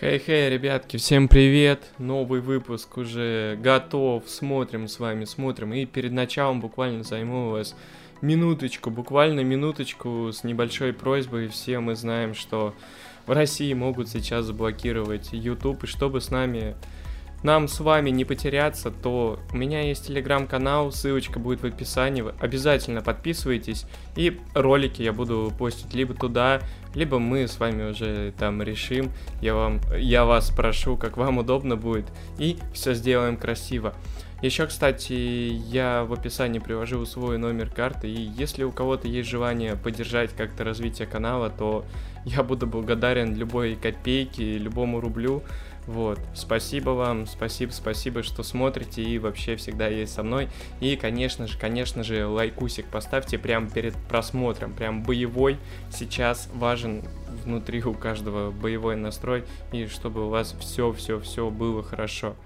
Хей-хей, ребятки, всем привет! Новый выпуск уже готов, смотрим с вами, смотрим. И перед началом буквально займу вас минуточку, буквально минуточку с небольшой просьбой. Все мы знаем, что в России могут сейчас заблокировать YouTube, и чтобы с нами нам с вами не потеряться, то у меня есть телеграм-канал, ссылочка будет в описании, обязательно подписывайтесь, и ролики я буду постить либо туда, либо мы с вами уже там решим, я, вам, я вас прошу, как вам удобно будет, и все сделаем красиво. Еще, кстати, я в описании привожу свой номер карты, и если у кого-то есть желание поддержать как-то развитие канала, то я буду благодарен любой копейке, любому рублю, вот, спасибо вам, спасибо, спасибо, что смотрите и вообще всегда есть со мной. И, конечно же, конечно же, лайкусик поставьте прямо перед просмотром, прям боевой. Сейчас важен внутри у каждого боевой настрой, и чтобы у вас все-все-все было хорошо.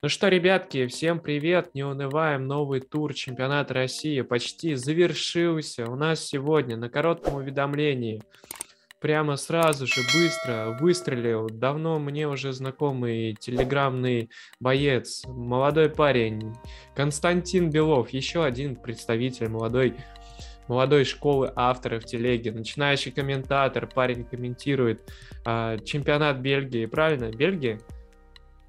Ну что, ребятки, всем привет, не унываем, новый тур чемпионата России почти завершился. У нас сегодня на коротком уведомлении прямо сразу же быстро выстрелил давно мне уже знакомый телеграмный боец, молодой парень Константин Белов, еще один представитель молодой молодой школы авторов телеги, начинающий комментатор, парень комментирует э, чемпионат Бельгии, правильно? Бельгия?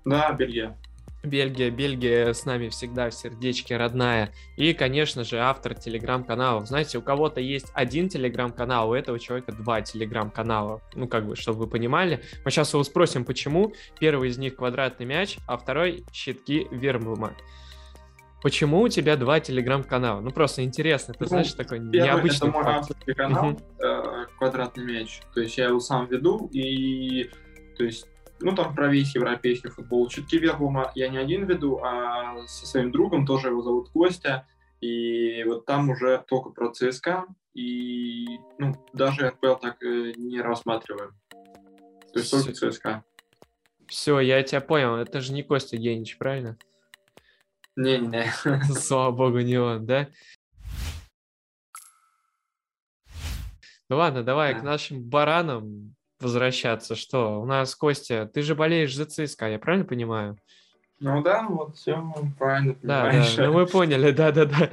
Да, Бельгия. Бельгия, Бельгия с нами всегда в сердечке родная. И, конечно же, автор телеграм-каналов. Знаете, у кого-то есть один телеграм-канал, у этого человека два телеграм-канала. Ну, как бы, чтобы вы понимали. Мы сейчас его спросим, почему. Первый из них квадратный мяч, а второй щитки Вермлума. Почему у тебя два телеграм-канала? Ну, просто интересно. Ты ну, знаешь, такой необычный это мой авторский канал, uh-huh. квадратный мяч. То есть я его сам веду, и то есть ну, там про весь европейский футбол. Чутки Вербума я не один веду, а со своим другом, тоже его зовут Костя, и вот там уже только про ЦСКА, и, ну, даже РПЛ так э, не рассматриваем. То есть только ЦСКА. Все, я тебя понял, это же не Костя Генич, правильно? Не-не-не. Слава богу, не он, да? Ну ладно, давай да. к нашим баранам возвращаться. Что, у нас, Костя, ты же болеешь за ЦСКА, я правильно понимаю? Ну да, вот все правильно понимаешь. Да, да, ну мы поняли, да-да-да.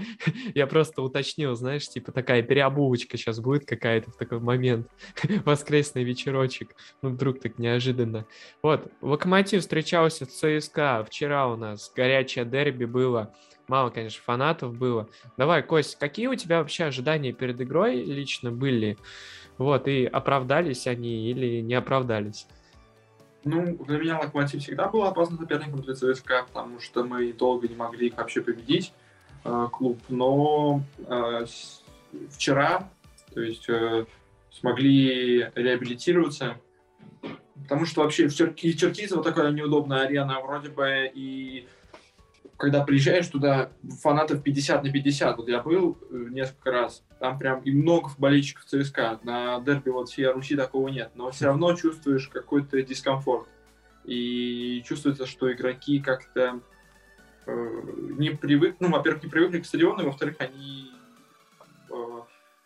Я просто уточнил, знаешь, типа такая переобувочка сейчас будет какая-то в такой момент. Воскресный вечерочек. Ну вдруг так неожиданно. Вот, Локомотив встречался с ЦСКА. Вчера у нас горячее дерби было. Мало, конечно, фанатов было. Давай, Кость, какие у тебя вообще ожидания перед игрой лично были? Вот, и оправдались они или не оправдались? Ну, для меня Локомотив всегда был опасным соперником для ЦСКА, потому что мы долго не могли их вообще победить, э, клуб. Но э, вчера, то есть, э, смогли реабилитироваться, потому что вообще в Черкизово такая неудобная арена, вроде бы и когда приезжаешь туда, фанатов 50 на 50. Вот я был э, несколько раз, там прям и много болельщиков ЦСКА. На дерби вот всей Руси такого нет. Но все равно чувствуешь какой-то дискомфорт. И чувствуется, что игроки как-то э, не привык, ну, во-первых, не привыкли к стадиону, во-вторых, они э,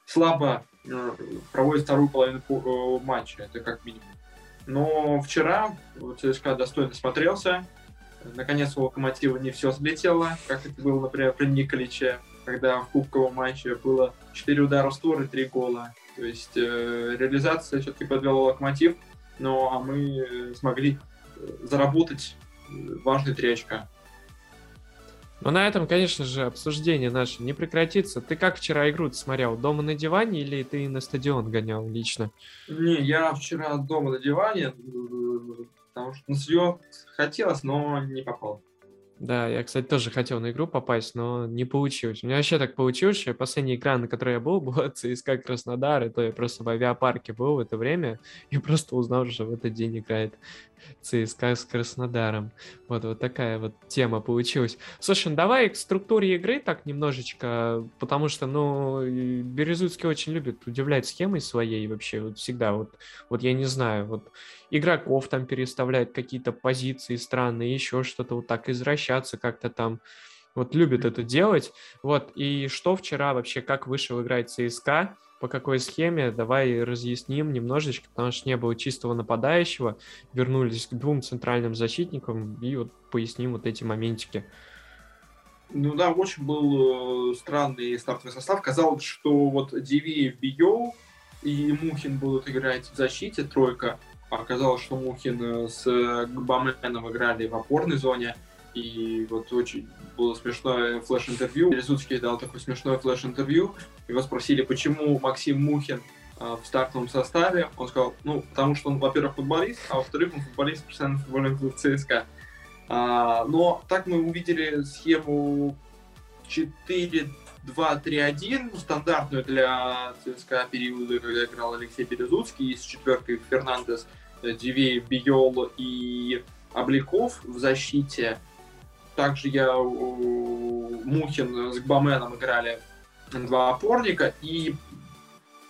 слабо э, проводят вторую половину э, матча, это как минимум. Но вчера ЦСКА достойно смотрелся, Наконец у Локомотива не все слетело, как это было, например, при Николиче, когда в кубковом матче было 4 удара в створ и 3 гола. То есть э, реализация все-таки подвела Локомотив, но а мы смогли э, заработать э, важные 3 очка. Но на этом, конечно же, обсуждение наше не прекратится. Ты как вчера игру смотрел? Дома на диване или ты на стадион гонял лично? Не, я вчера дома на диване, потому что на стадион хотелось, но не попал. Да, я, кстати, тоже хотел на игру попасть, но не получилось. У меня вообще так получилось, что последняя игра, на которой я был, была ЦСКА Краснодар, и то я просто в авиапарке был в это время, и просто узнал, что в этот день играет ЦСКА с Краснодаром. Вот, вот такая вот тема получилась. Слушай, ну давай к структуре игры так немножечко, потому что, ну, Березуцкий очень любит удивлять схемой своей вообще, вот всегда, вот, вот я не знаю, вот игроков там переставляет какие-то позиции странные, еще что-то вот так извращаться как-то там. Вот любит это делать. Вот, и что вчера вообще, как вышел играть ЦСКА, по какой схеме, давай разъясним немножечко, потому что не было чистого нападающего, вернулись к двум центральным защитникам и вот поясним вот эти моментики. Ну да, очень был э, странный стартовый состав. Казалось, что вот Дивеев, Био и Мухин будут играть в защите, тройка, Оказалось, что Мухин э, с Гбаменом играли в опорной зоне, и вот очень было смешное флеш-интервью. Березуцкий дал такое смешное флеш-интервью. Его спросили, почему Максим Мухин э, в стартовом составе. Он сказал, ну, потому что он, во-первых, футболист, а во-вторых, он футболист профессионального футбольного клуба ЦСКА. А, но так мы увидели схему 4-2-3-1, стандартную для ЦСКА периода, когда играл Алексей Березуцкий, с четверкой Фернандес – Дивей, Биол и Обликов в защите. Также я Мухин с Гбаменом играли два опорника, и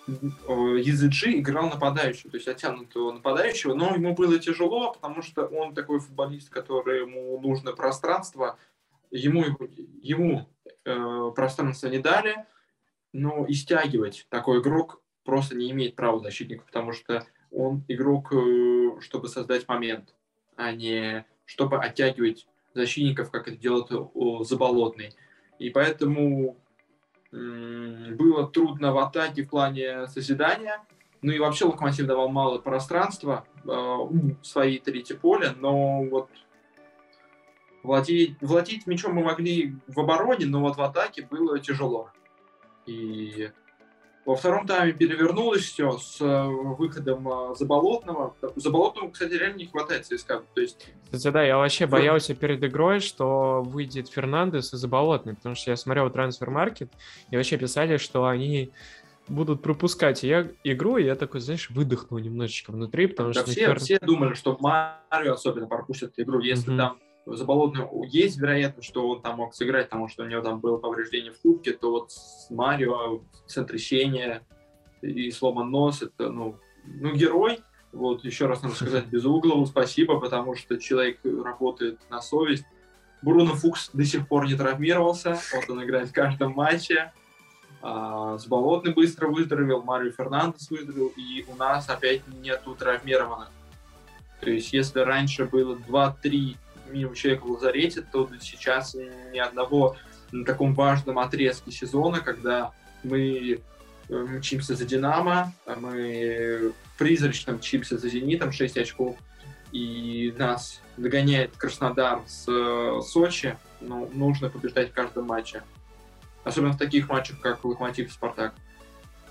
Языджи играл нападающего, то есть оттянутого нападающего, но ему было тяжело, потому что он такой футболист, который ему нужно пространство, ему, ему э, пространство не дали, но и стягивать такой игрок просто не имеет права защитник, потому что он игрок, э, чтобы создать момент, а не чтобы оттягивать защитников, как это делает Заболотный. И поэтому было трудно в атаке в плане созидания. Ну и вообще Локомотив давал мало пространства э, в своей трети поля, но вот владеть, владеть мячом мы могли в обороне, но вот в атаке было тяжело. И во втором тайме перевернулось все с э, выходом э, Заболотного. Заболотного, кстати, реально не хватает ЦСКА. То есть... Кстати, да, я вообще боялся перед игрой, что выйдет Фернандес и Заболотный, потому что я смотрел трансфер-маркет, и вообще писали, что они будут пропускать я игру, и я такой, знаешь, выдохнул немножечко внутри, потому да что... Все, Фер... все думали, что Марио особенно пропустит игру, если mm-hmm. там Заболотный есть вероятность, что он там мог сыграть, потому что у него там было повреждение в кубке, то вот с Марио сотрясение и сломан нос, это, ну, ну, герой. Вот, еще раз надо сказать Безуглову спасибо, потому что человек работает на совесть. Бруно Фукс до сих пор не травмировался, вот он играет в каждом матче. А, с Болотный быстро выздоровел, Марио Фернандес выздоровел, и у нас опять нету травмированных. То есть, если раньше было 2-3 минимум человек в лазарете, то сейчас ни одного на таком важном отрезке сезона, когда мы э, мчимся за Динамо, а мы призрачно мчимся за Зенитом 6 очков, и нас догоняет Краснодар с э, Сочи, ну, нужно побеждать в каждом матче. Особенно в таких матчах, как Локомотив и Спартак.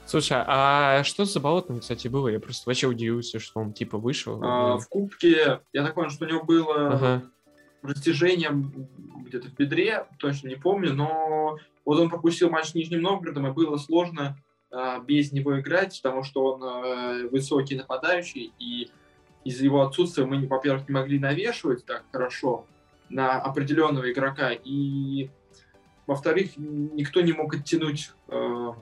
Слушай, а что с Заболотным, кстати, было? Я просто вообще удивился, что он типа вышел. А, в Кубке, я так понял, что у него было ага растяжением где-то в бедре, точно не помню, но вот он пропустил матч с Нижним Новгородом, и было сложно э, без него играть, потому что он э, высокий нападающий, и из-за его отсутствия мы, во-первых, не могли навешивать так хорошо на определенного игрока, и, во-вторых, никто не мог оттянуть э,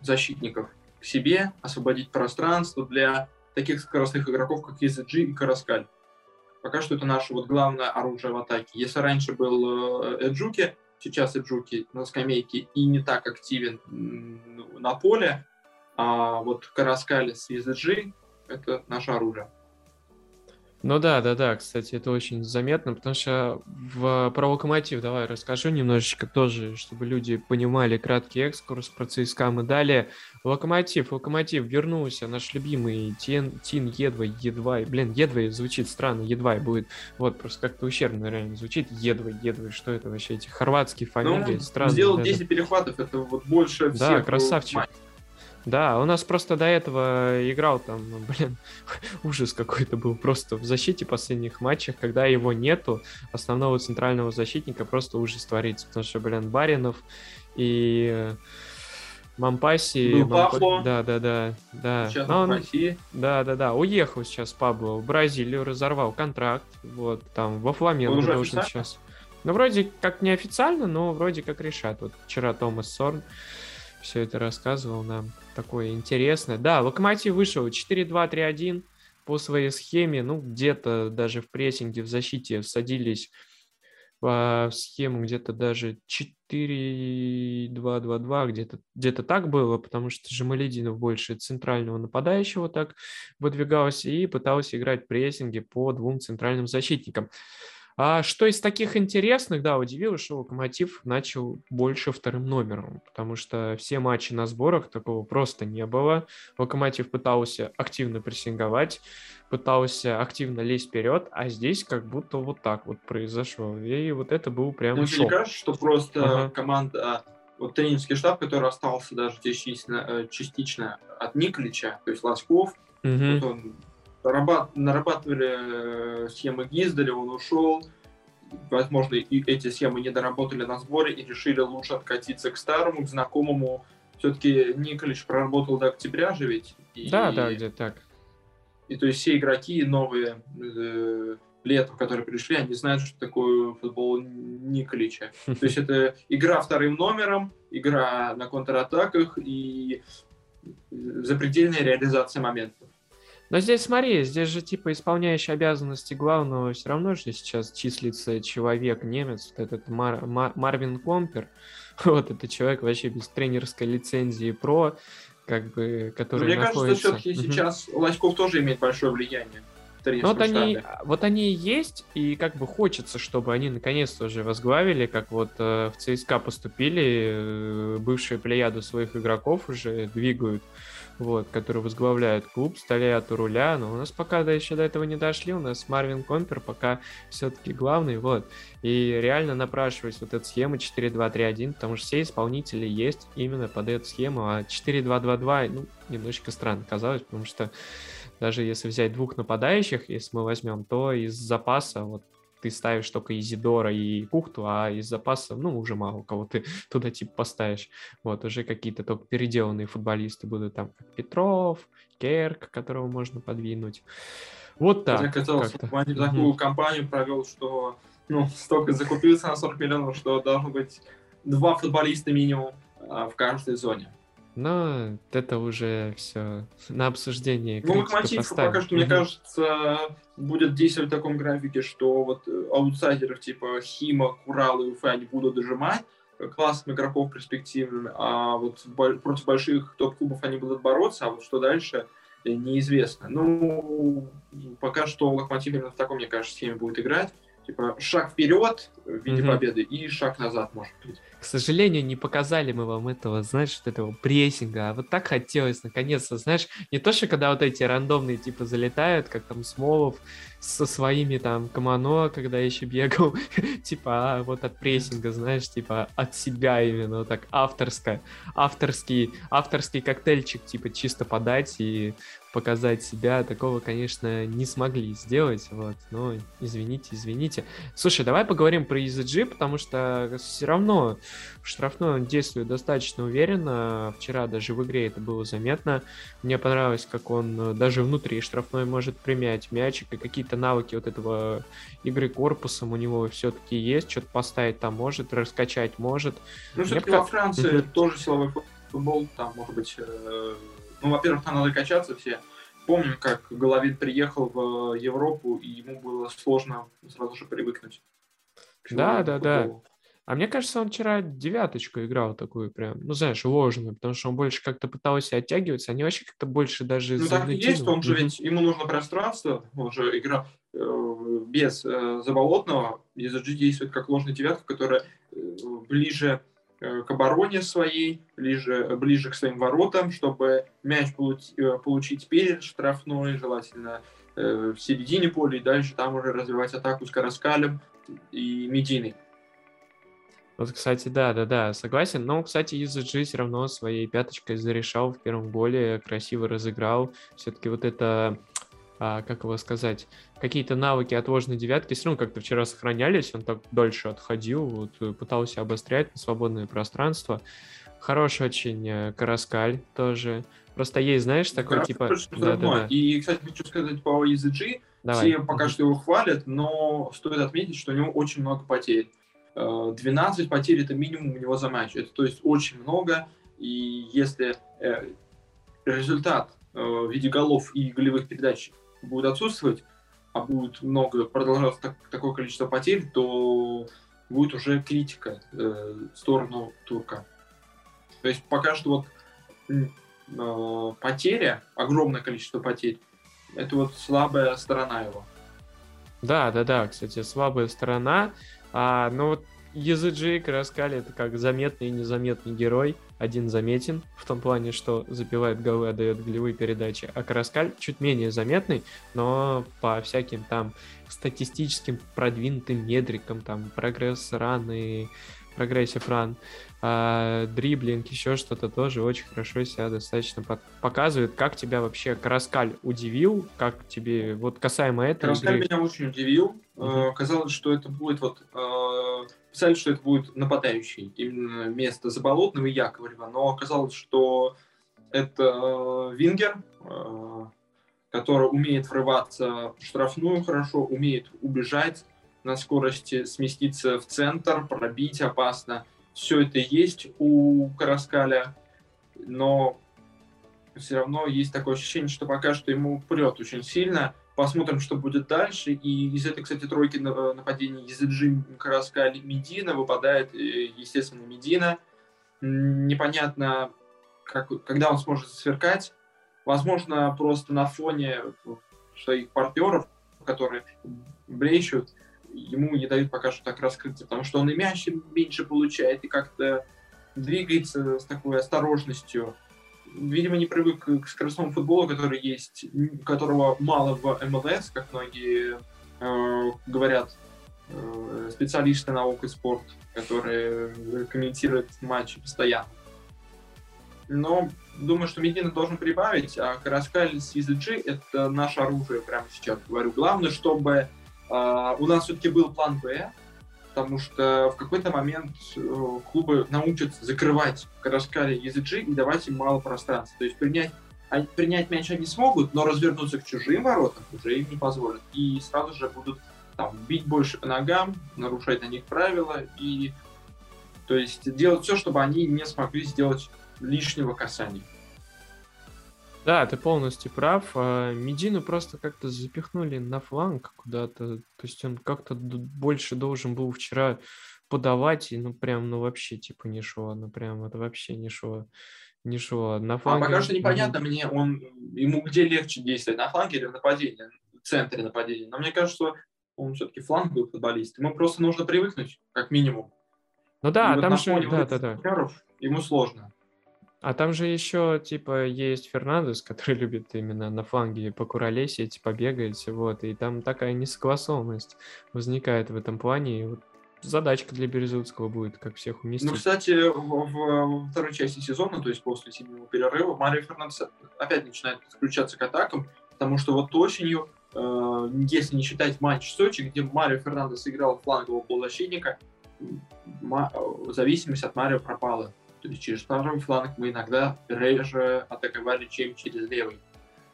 защитников к себе, освободить пространство для таких скоростных игроков, как EZG и Караскаль. Пока что это наше вот главное оружие в атаке. Если раньше был э, Эджуки, сейчас Эджуки на скамейке и не так активен на поле, а вот Караскали с EZG — это наше оружие. Ну да, да, да, кстати, это очень заметно, потому что в, про локомотив давай расскажу немножечко тоже, чтобы люди понимали краткий экскурс про ЦСКА мы далее. Локомотив, локомотив вернулся, наш любимый Тин, Тин Едвай, Едвай, блин, Едвай звучит странно, Едвай будет, вот, просто как-то ущербно реально звучит, Едвай, Едвай, что это вообще, эти хорватские фамилии, ну, странно. сделал даже. 10 перехватов, это вот больше всех. Да, красавчик. Да, у нас просто до этого играл там, блин, ужас какой-то был просто в защите последних матчах, когда его нету, основного центрального защитника, просто ужас творится, потому что, блин, Баринов и Мампаси. Был Пабло. Да, да, да. да. Сейчас Но в он- России. Да, да, да. Уехал сейчас Пабло в Бразилию, разорвал контракт. Вот, там, во Фламенго должен официально? сейчас. Ну, вроде как неофициально, но вроде как решат. Вот вчера Томас Сорн все это рассказывал нам. Такое интересное. Да, Локомотив вышел 4-2-3-1 по своей схеме. Ну, где-то даже в прессинге, в защите садились по схему где-то даже 4-2-2-2, где-то где так было, потому что Жамалединов больше центрального нападающего так выдвигался и пытался играть в прессинге по двум центральным защитникам. А что из таких интересных, да, удивило, что Локомотив начал больше вторым номером, потому что все матчи на сборах такого просто не было. Локомотив пытался активно прессинговать, пытался активно лезть вперед, а здесь как будто вот так вот произошло. И вот это был прямо Ну, шок. кажется, что просто Ага. команда, вот тренерский штаб, который остался даже частично, э, частично от Николича, то есть Лосков, Мгм. вот он нарабат- нарабатывали э, схемы Гиздаля, он ушел. Возможно, и эти схемы не доработали на сборе и решили лучше откатиться к старому, к знакомому. Все-таки Николич проработал до октября же ведь. И, Да, да, где так. И то есть все игроки новые э, летом, которые пришли, они знают, что такое футбол Николича. То есть это игра вторым номером, игра на контратаках и запредельная реализация моментов. Но здесь смотри, здесь же типа исполняющий обязанности главного все равно же сейчас числится человек, немец, вот этот Мар- Мар- Марвин Компер, вот это человек вообще без тренерской лицензии про, как бы, Но который мне кажется, находится... все-таки Мгм. сейчас Лоськов тоже имеет большое влияние Ну, вот они, вот они и есть, и как бы хочется, чтобы они наконец-то уже возглавили, как вот э, в ЦСКА поступили, э, бывшие плеяду своих игроков уже двигают, вот, которые возглавляют клуб, стоят у руля, но у нас пока да, еще до этого не дошли, у нас Марвин Компер пока все-таки главный, вот, и реально напрашиваюсь вот эта схема 4-2-3-1, потому что все исполнители есть именно под эту схему, а 4-2-2-2, ну, немножечко странно казалось, потому что даже если взять двух нападающих, если мы возьмем, то из запаса вот ты ставишь только Изидора и Кухту, а из запаса, ну, уже мало кого ты туда типа поставишь. Вот, уже какие-то только переделанные футболисты будут там, как Петров, Керк, которого можно подвинуть. Вот так. как-то. Локомотив Мгм. такую компанию провел, что ну, столько закупился на 40 миллионов, что должно быть два футболиста минимум а, в каждой зоне. Но это уже все на обсуждение. Ну, поставим. пока что, мне кажется, будет действовать в таком графике, что вот э, аутсайдеров типа Хима, Курал и Уфа они будут дожимать, э, классных игроков перспективными, а вот против больших топ-клубов они будут бороться, а вот что дальше, э, неизвестно. Ну, пока что Локомотив именно в таком, мне кажется, схеме будет играть. Типа шаг вперед в виде Мгм. победы и шаг назад, может быть. К сожалению, не показали мы вам этого, знаешь, вот этого прессинга. А вот так хотелось, наконец-то, знаешь, не то, что когда вот эти рандомные типа залетают, как там Смолов со своими там Камано, когда еще бегал, типа, а вот от прессинга, знаешь, типа от себя именно, вот так авторское, авторский, авторский коктейльчик, типа чисто подать и показать себя, такого, конечно, не смогли сделать, вот, но извините, извините. Слушай, давай поговорим про EZG, потому что все равно штрафной он действует достаточно уверенно. Вчера даже в игре это было заметно. Мне понравилось, как он даже внутри штрафной может примять мячик, и какие-то навыки вот этого игры корпусом у него все-таки есть. Что-то поставить там может, раскачать может. Ну, все-таки во Франции тоже силовой футбол, там, может быть, э, ну, во-первых, там надо качаться все. Помним, как Головин приехал в Европу, и ему было сложно сразу же привыкнуть. Да, да, да. А мне кажется, он вчера девяточку играл такую прям, ну, знаешь, ложную, потому что он больше как-то пытался оттягиваться, они вообще как-то больше даже Ну, так и есть, он же ведь, ему нужно пространство, он же играл э, без э, Заболотного, ESG действует как ложная девятка, которая э, ближе э, к обороне своей, ближе, ближе к своим воротам, чтобы мяч получ- э, получить перед штрафной, желательно э, в середине поля, и дальше там уже развивать атаку с Караскалем и Мединой. Вот, кстати, да, да, да, согласен. Но, кстати, EZG все равно своей пяточкой зарешал в первом голе, красиво разыграл. Все-таки вот это, а, как его сказать, какие-то навыки отложенной девятки все равно как-то вчера сохранялись. Он так дольше отходил, вот, э, пытался обострять на свободное пространство. Хороший очень э, Караскаль тоже. Просто есть, знаешь, такой Хорошо, типа... Да, да, да. И, кстати, хочу сказать по EZG. Давай. Все пока что его хвалят, но стоит отметить, что у него очень много потерь. 12 э, потерь это минимум у него за матч. Это то есть очень много. И если результат в виде голов и голевых передач будет отсутствовать, а будет много продолжаться так, такое количество потерь, то будет уже критика э, в сторону турка. То есть пока что вот э, потеря, огромное количество потерь, это вот слабая сторона его. Да, да, да, кстати, слабая сторона. А, ну вот EZG Караскали это как заметный и незаметный герой. Один заметен в том плане, что забивает голы, отдает голевые передачи, а Караскаль чуть менее заметный, но по всяким там статистическим продвинутым метрикам, там progress run ы, progressive run, а, дриблинг, еще что-то тоже очень хорошо себя достаточно под... показывает. Как тебя вообще Караскаль удивил? Как тебе, вот касаемо этого Караскаль игры... меня очень удивил. Uh-huh. Казалось, что это будет вот... Э, писали, что это будет нападающий, именно место Заболотного и Яковлева, но оказалось, что это э, Вингер, который умеет врываться в штрафную хорошо, умеет убежать, на скорости сместиться в центр, пробить опасно. Все это есть у Караскаля, но все равно есть такое ощущение, что пока что ему прет очень сильно. Посмотрим, что будет дальше. И из этой, кстати, тройки нападений Езиджи, Караскаль, Медина выпадает, э, естественно, Медина. Непонятно, как, когда он сможет сверкать. Возможно, просто на фоне своих партнеров, которые блещут, ему не дают пока что так раскрыться, потому что он и мяч меньше получает, и как-то двигается с такой осторожностью. Видимо, не привык к скоростному футболу, который есть, которого мало в МЛС, как многие э, говорят э, специалисты наук и спорт, которые комментируют матчи постоянно. Но думаю, что Медина должен прибавить, а Караскаль с EZG — это наше оружие прямо сейчас, говорю. Главное, чтобы Uh, у нас все-таки был план Б, потому что в какой-то момент uh, клубы научатся закрывать Караскали и EZG и давать им мало пространства. То есть принять, они, принять мяч они смогут, но развернуться к чужим воротам уже им не позволят. И сразу же будут там, бить больше по ногам, нарушать на них правила и то есть делать все, чтобы они не смогли сделать лишнего касания. Да, ты полностью прав. А, Медину просто как-то запихнули на фланг куда-то. То есть он как-то больше должен был вчера подавать, и ну прям, ну вообще типа не шло, ну прям это вообще не шло. Не шло. На фланге... А пока что непонятно мне, он, ему где легче действовать, на фланге или в нападении, в центре нападения. Но мне кажется, что он все-таки фланговый футболист. Ему просто нужно привыкнуть, как минимум. Ну да, и вот там же, да, да, да. Ему сложно. А там же еще, типа, есть Фернандес, который любит именно на фланге покуролесить, побегать, вот, и там такая несогласованность возникает в этом плане, и вот задачка для Березутского будет, как всех уместить. Ну, кстати, в, второй части сезона, то есть после зимнего перерыва, Марио Фернандес опять начинает подключаться к атакам, потому что вот осенью, э, если не считать матч в Сочи, где Марио Фернандес играл флангового полузащитника, зависимость от Марио пропала. То есть через второй фланг мы иногда реже атаковали, чем через левый.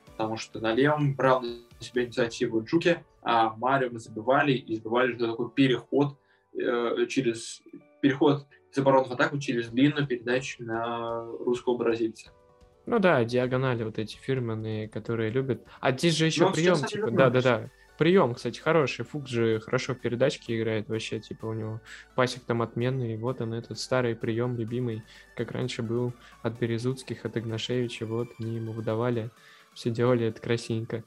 Потому что на левом брал на себя инициативу Джуки, а Марио мы забивали и забивали что такой переход э, через переход из обороны в атаку через длинную передачу на русского бразильца. Ну да, диагонали вот эти фирменные, которые любят. А здесь же еще прием, типа, да-да-да. Прием, кстати, хороший. Фук же хорошо в передачке играет вообще, типа у него пасек там отменный. Вот он, этот старый прием, любимый, как раньше был от Березутских, от Игнашевича. Вот, они ему выдавали, все делали это красивенько.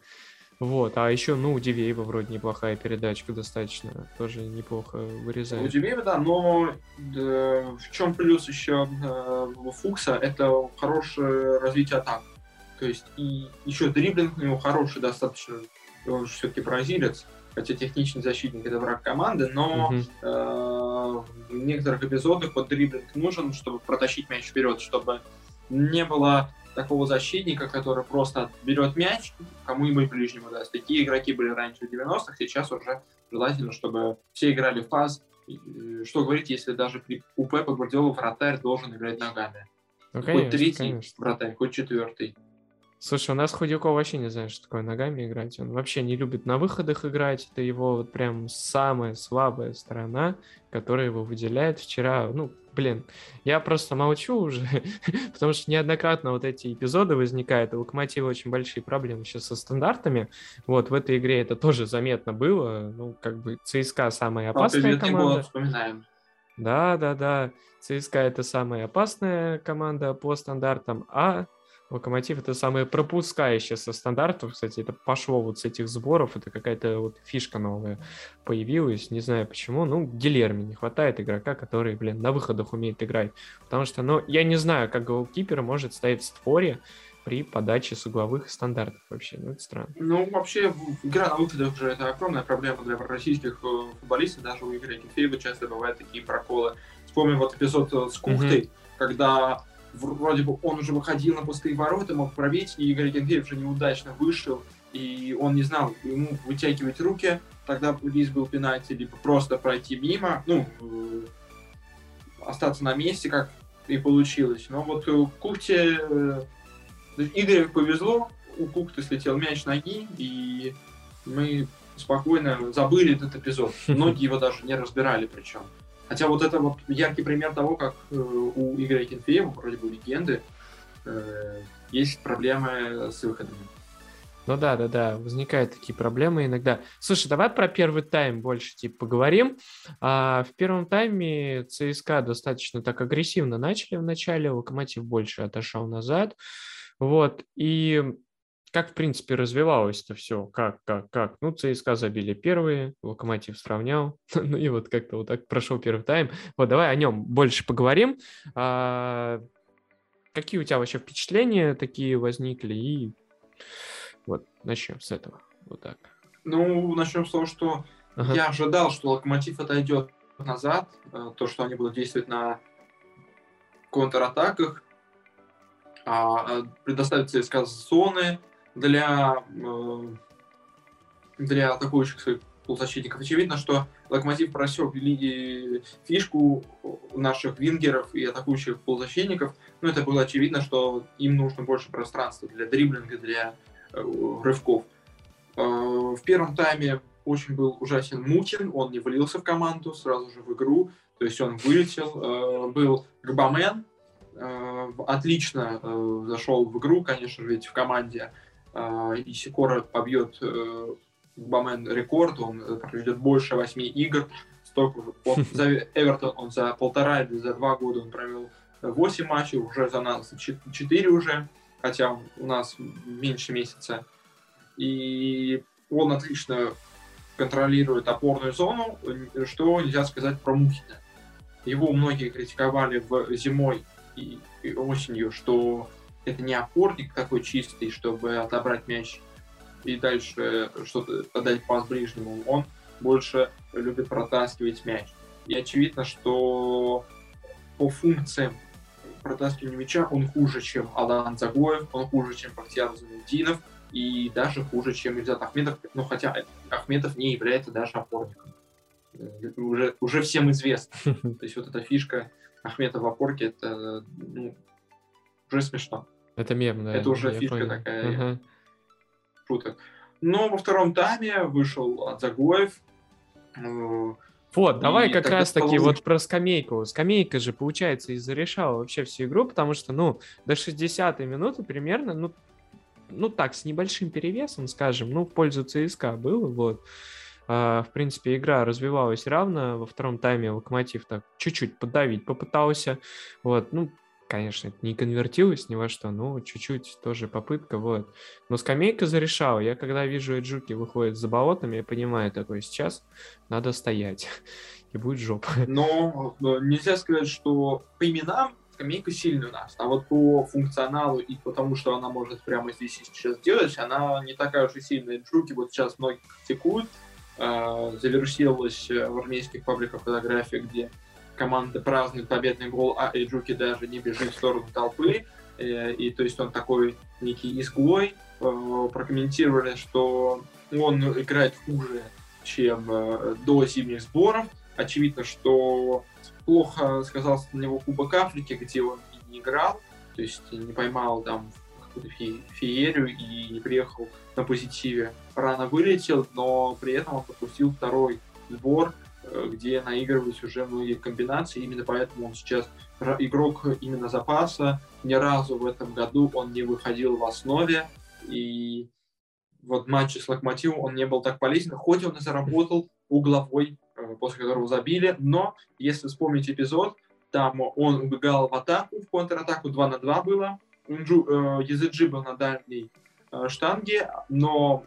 Вот, а еще, ну, у Дивеева вроде неплохая передачка достаточно, тоже неплохо вырезает. У Дивеева, да, но да, в чем плюс еще э, Фукса, это хорошее развитие атак. То есть и еще дриблинг у него хороший достаточно он все-таки бразилец, хотя техничный защитник это враг команды, но угу. э, в некоторых эпизодах вот дриблинг нужен, чтобы протащить мяч вперед, чтобы не было такого защитника, который просто берет мяч, кому-нибудь ближнему даст. Такие игроки были раньше в 90-х, сейчас уже желательно, чтобы все играли в пас. Что говорить, если даже при, у Пепа Гвардиола вратарь должен играть ногами. Ну, конечно, хоть третий конечно. вратарь, хоть четвертый. Слушай, у нас Худяков вообще не знает, что такое ногами играть. Он вообще не любит на выходах играть. Это его вот прям самая слабая сторона, которая его выделяет. Вчера, ну, блин, я просто молчу уже, потому что неоднократно вот эти эпизоды возникают. У Локомотива очень большие проблемы сейчас со стандартами. Вот, в этой игре это тоже заметно было. Ну, как бы ЦСКА самая опасная команда. вспоминаем. Да, да, да. ЦСКА это самая опасная команда по стандартам, а Локомотив это самое пропускающее со стандартов. Кстати, это пошло вот с этих сборов. Это какая-то вот фишка новая появилась. Не знаю почему. Ну, Гилерми не хватает игрока, который, блин, на выходах умеет играть. Потому что, ну, я не знаю, как голкипер может стоять в створе при подаче с угловых стандартов вообще. Ну, это странно. Ну, вообще, игра на выходах же это огромная проблема для российских э, футболистов. Даже у Игоря Кефеева часто бывают такие проколы. Вспомним вот эпизод э, с Кухтой, mm-hmm. когда вроде бы он уже выходил на пустые ворота, мог пробить, и Игорь Генгеев уже неудачно вышел, и он не знал, ему вытягивать руки, тогда риск был пенальти, либо просто пройти мимо, ну, э, остаться на месте, как и получилось. Но вот у Кухте, э, Игорю повезло, у Кухты слетел мяч ноги, и мы спокойно забыли этот эпизод. Многие его даже не разбирали причем. Хотя вот это вот яркий пример того, как э, у Игоря Кенфеева, вроде бы легенды, э, есть проблемы с выходами. Ну да, да, да, возникают такие проблемы иногда. Слушай, давай про первый тайм больше типа поговорим. А, в первом тайме ЦСКА достаточно так агрессивно начали в начале, Локомотив больше отошел назад. Вот, и как, в принципе, развивалось это все? Как, как, как? Ну, ЦСКА забили первые, Локомотив сравнял. ну и вот как-то вот так прошел первый тайм. Вот давай о нем больше поговорим. А, какие у тебя вообще впечатления такие возникли? И вот начнем с этого. Вот так. Ну, начнем с того, что ага. я ожидал, что Локомотив отойдет назад, э, то, что они будут действовать на контратаках, а, э, предоставить ЦСКА зоны, для, э, для атакующих своих полузащитников. Очевидно, что Локомотив просек фишку наших вингеров и атакующих полузащитников. Но это было очевидно, что им нужно больше пространства для дриблинга, для э, рывков. Э, в первом тайме очень был ужасен Мутин, он не влился в команду сразу же в игру, то есть он вылетел. Был Габамен, отлично зашел в игру, конечно же, ведь в команде а, и Сикора побьет э, Бамен рекорд, он э, проведет больше восьми игр. Столько, он, за Эвертон он за полтора или за два года он провел 8 матчей, уже за нас 4 уже, хотя у нас меньше месяца. И он отлично контролирует опорную зону, что нельзя сказать про Мухина. Его многие критиковали в зимой и осенью, что это не опорник такой чистый, чтобы отобрать мяч и дальше что-то отдать пас ближнему. Он больше любит протаскивать мяч. И очевидно, что по функциям протаскивания мяча он хуже, чем Алан Загоев, он хуже, чем Бахтияр Замудинов, и даже хуже, чем Ильзат Ахмедов, ну хотя Ахмедов не является даже опорником. Уже, уже всем известно. То есть вот эта фишка Ахмета в опорке, это ну, уже смешно. Это мем, да. Это уже фишка понял. такая. Ага. Шуток. Но во втором тайме вышел от Загоев. Э, вот, давай как раз таки вот про скамейку. Скамейка же, получается, и зарешала вообще всю игру, потому что, ну, до 60-й минуты примерно, ну, ну так, с небольшим перевесом, скажем, ну, в пользу ЦСКА было, вот. А, в принципе, игра развивалась равно. Во втором тайме Локомотив так чуть-чуть подавить попытался. Вот, ну, конечно, это не конвертилось ни во что, но чуть-чуть тоже попытка, вот. Но скамейка зарешала. Я когда вижу Эджуки выходит за болотами, я понимаю такой, сейчас надо стоять, и будет жопа. Но э, нельзя сказать, что по именам скамейка сильная у нас, а вот по функционалу и потому, что она может прямо здесь и сейчас делать, она не такая уж и сильная. Джуки вот сейчас многие критикуют, э, завирусировалась в армейских пабликах фотография, где команда празднует победный гол, а Эджуки даже не бежит в сторону толпы. Э, и то есть он такой некий изгой. Э, прокомментировали, что он играет хуже, чем э, до зимних сборов. Очевидно, что плохо сказался на него Кубок Африки, где он не играл, то есть не поймал там какую-то феерию и не приехал на позитиве. Рано вылетел, но при этом он пропустил второй сбор, где наигрывались уже многие комбинации. Именно поэтому он сейчас игрок именно запаса. Ни разу в этом году он не выходил в основе. И вот матче с Локомотивом он не был так полезен, хоть он и заработал угловой, э, после которого забили, но если вспомнить эпизод, там он убегал в атаку, в контратаку 2 на 2 было, Унджу, э, Языджи был на дальней э, штанге, но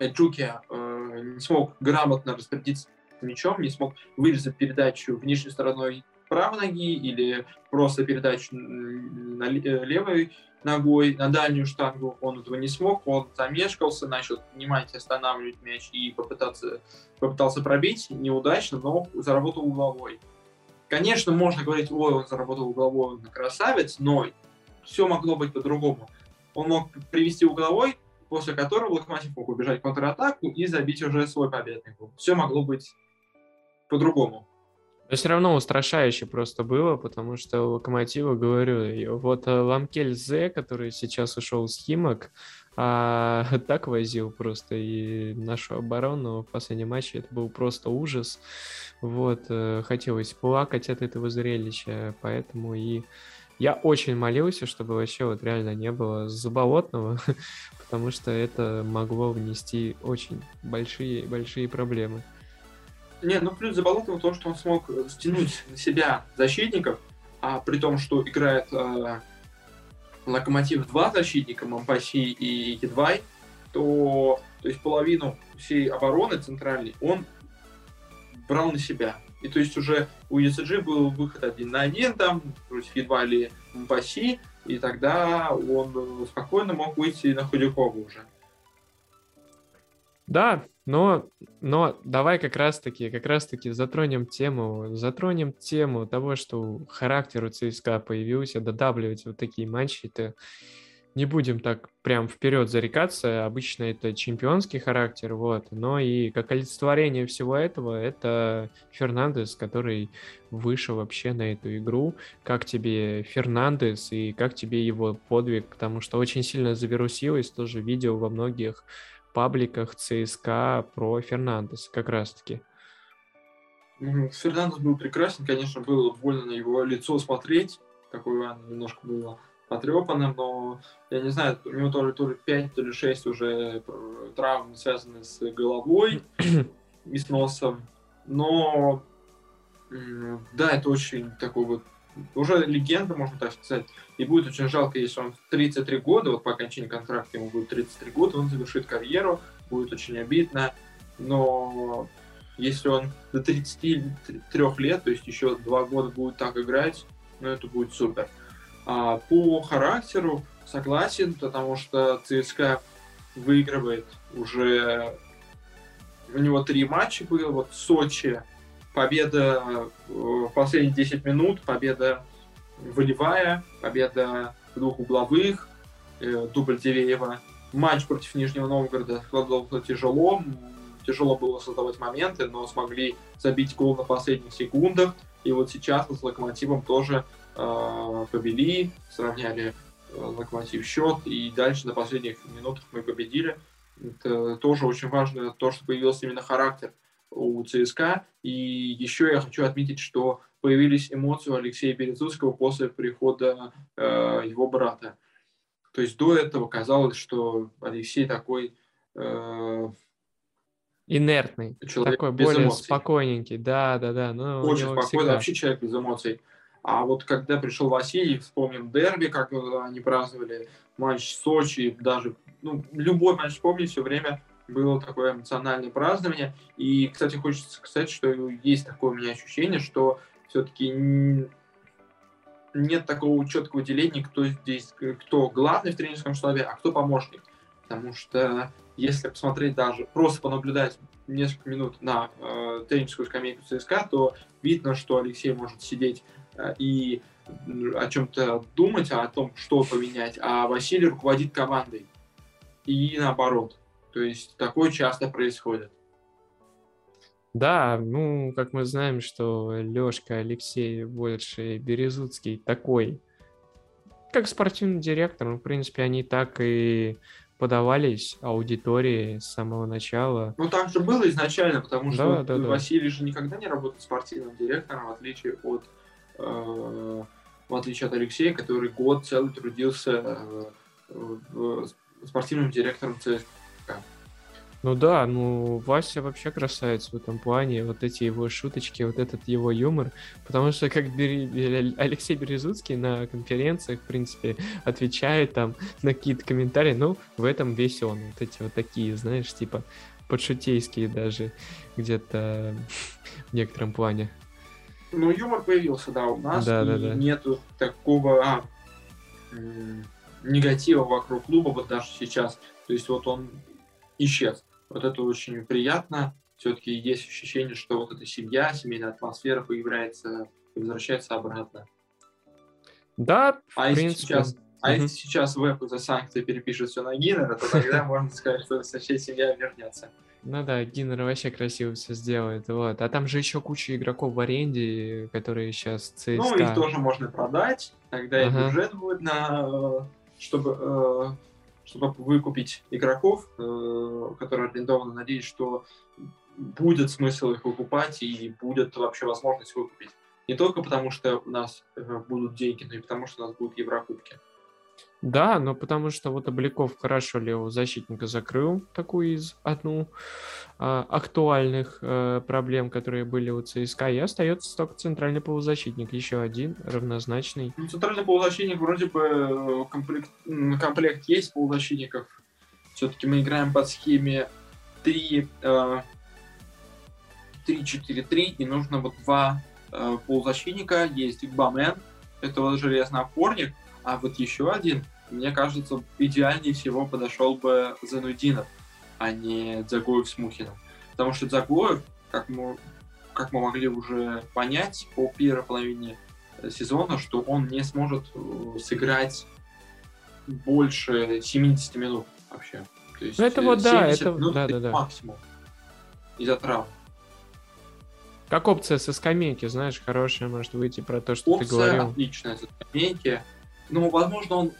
Джуки э, не смог грамотно распорядиться мячом, не смог вырезать передачу внешней стороной правой ноги или просто передачу на э, левой ногой на дальнюю штангу. Он этого не смог, он замешкался, начал внимательно останавливать мяч и попытаться, попытался пробить неудачно, но заработал угловой. Конечно, можно говорить, ой, он заработал угловой, он красавец, но все могло быть по-другому. Он мог привести угловой, после которого Локомотив мог убежать в контратаку и забить уже свой победный гол. Все могло быть по-другому. Но все равно устрашающе просто было, потому что Локомотива, говорю, вот э, Ламкель Зе, который сейчас ушел с Химок, а, так возил просто и нашу оборону в последнем матче. Это был просто ужас. Вот, э, хотелось плакать от этого зрелища, поэтому и я очень молился, чтобы вообще вот реально не было заболотного, потому что это могло внести очень большие-большие проблемы. Не, ну плюс Заболотного то, что он смог э, стянуть на себя защитников, а при том, что играет э, Локомотив два защитника, Мампаси и Едвай, то, то есть половину всей обороны центральной он брал на себя. И то есть уже у ESG был выход один на один там против едва ли Мпаси, и тогда он спокойно мог выйти на Худякова уже. Да, но, но давай как раз-таки, как раз-таки затронем тему, затронем тему того, что характер у ЦСКА появился, додавливать вот такие матчи, это не будем так прям вперед зарекаться, обычно это чемпионский характер, вот, но и как олицетворение всего этого, это Фернандес, который вышел вообще на эту игру. Как тебе Фернандес и как тебе его подвиг, потому что очень сильно завирусилось, тоже видео во многих пабликах ЦСКА про Фернандеса как раз-таки. Фернандес был прекрасен, конечно, было больно на его лицо смотреть, такое немножко было потрепанным, но я не знаю, у него тоже то ли 5, то ли 6 уже травм, связанные с головой и с носом. Но да, это очень такой вот уже легенда, можно так сказать. И будет очень жалко, если он в 33 года, вот по окончании контракта ему будет 33 года, он завершит карьеру, будет очень обидно. Но если он до 33 лет, то есть еще два года будет так играть, ну это будет супер. А по характеру согласен, потому что ЦСКА выигрывает уже... У него три матча было, вот Сочи победа э, в последние 10 минут, победа волевая, победа двух угловых, э, дубль Дивеева. Матч против Нижнего Новгорода складывался тяжело, тяжело было создавать моменты, но смогли забить гол на последних секундах. И вот сейчас с Локомотивом тоже э, побили, сравняли э, Локомотив счет, и дальше на последних минутах мы победили. Это тоже очень важно, то, что появился именно характер у ЦСКА. И еще я хочу отметить, что появились эмоции у Алексея Березутского после прихода э, его брата. То есть до этого казалось, что Алексей такой... Э, Инертный, человек такой без более эмоций. спокойненький, да, да, да. Ну, Очень спокойный, всегда... вообще человек без эмоций. А вот когда пришел Василий, вспомним дерби, как они праздновали матч Сочи, даже ну, любой матч вспомнить, все время было такое эмоциональное празднование. И, кстати, хочется сказать, что есть такое у меня ощущение, что все-таки нет такого четкого деления, кто здесь, кто главный в тренерском штабе, а кто помощник. Потому что если посмотреть даже, просто понаблюдать несколько минут на э, тренерскую скамейку ЦСКА, то видно, что Алексей может сидеть э, и о чем-то думать, о том, что поменять, а Василий руководит командой. И наоборот. То есть такое часто происходит. Да, ну, как мы знаем, что Лёшка, Алексей больше Березуцкий такой, как спортивный директор, ну, в принципе, они так и подавались аудитории с самого начала. Ну, так же было изначально, потому что да, да, Василий да. же никогда не работал спортивным директором, в отличие от, э, в отличие от Алексея, который год целый трудился э, спортивным директором ЦСКА. Ну да, ну Вася вообще красавец в этом плане, вот эти его шуточки, вот этот его юмор, потому что как Бери... Алексей Березуцкий на конференциях, в принципе, отвечает там на какие-то комментарии, ну, в этом весь он, вот эти вот такие, знаешь, типа подшутейские даже где-то в некотором плане. Ну, юмор появился, да, у нас, да, и да, да. нету такого а, негатива вокруг клуба вот даже сейчас. То есть вот он исчез. Вот это очень приятно. Все-таки есть ощущение, что вот эта семья, семейная атмосфера появляется и возвращается обратно. Да, а принципе. Если сейчас, а если сейчас веб из-за санкций перепишет все на Гиннера, то тогда можно сказать, что вся семья вернется. Ну да, Гиннер вообще красиво все сделает, вот. А там же еще куча игроков в аренде, которые сейчас ЦСКА... Ну, их тоже можно продать, тогда ага. и бюджет будет на... чтобы э, чтобы выкупить игроков, э, которые арендованы, надеюсь, что будет смысл их выкупать и будет вообще возможность выкупить. Не только потому, что у нас э, будут деньги, но и потому, что у нас будут Еврокубки. Да, но потому что вот Обликов хорошо левого защитника закрыл такую из одну а, актуальных а, проблем, которые были у ЦСКА, и остается только центральный полузащитник, еще один равнозначный. Ну, центральный полузащитник вроде бы э, комплект, комплект есть полузащитников. Все-таки мы играем под схеме 3 3-4-3, и нужно вот два э, полузащитника. Есть Бамен, это вот железный опорник, а вот еще один, мне кажется, идеальнее всего подошел бы Занудинов, а не Дзагоев с Мухиным. Потому что Дзагоев, как мы, как мы могли уже понять по первой половине сезона, что он не сможет э, сыграть больше 70 минут вообще. То есть ну это вот да, это да, да, да. максимум из-за травм. Как опция со скамейки, знаешь, хорошая может выйти про то, что опция ты говорил. отличная со скамейки ну, возможно, он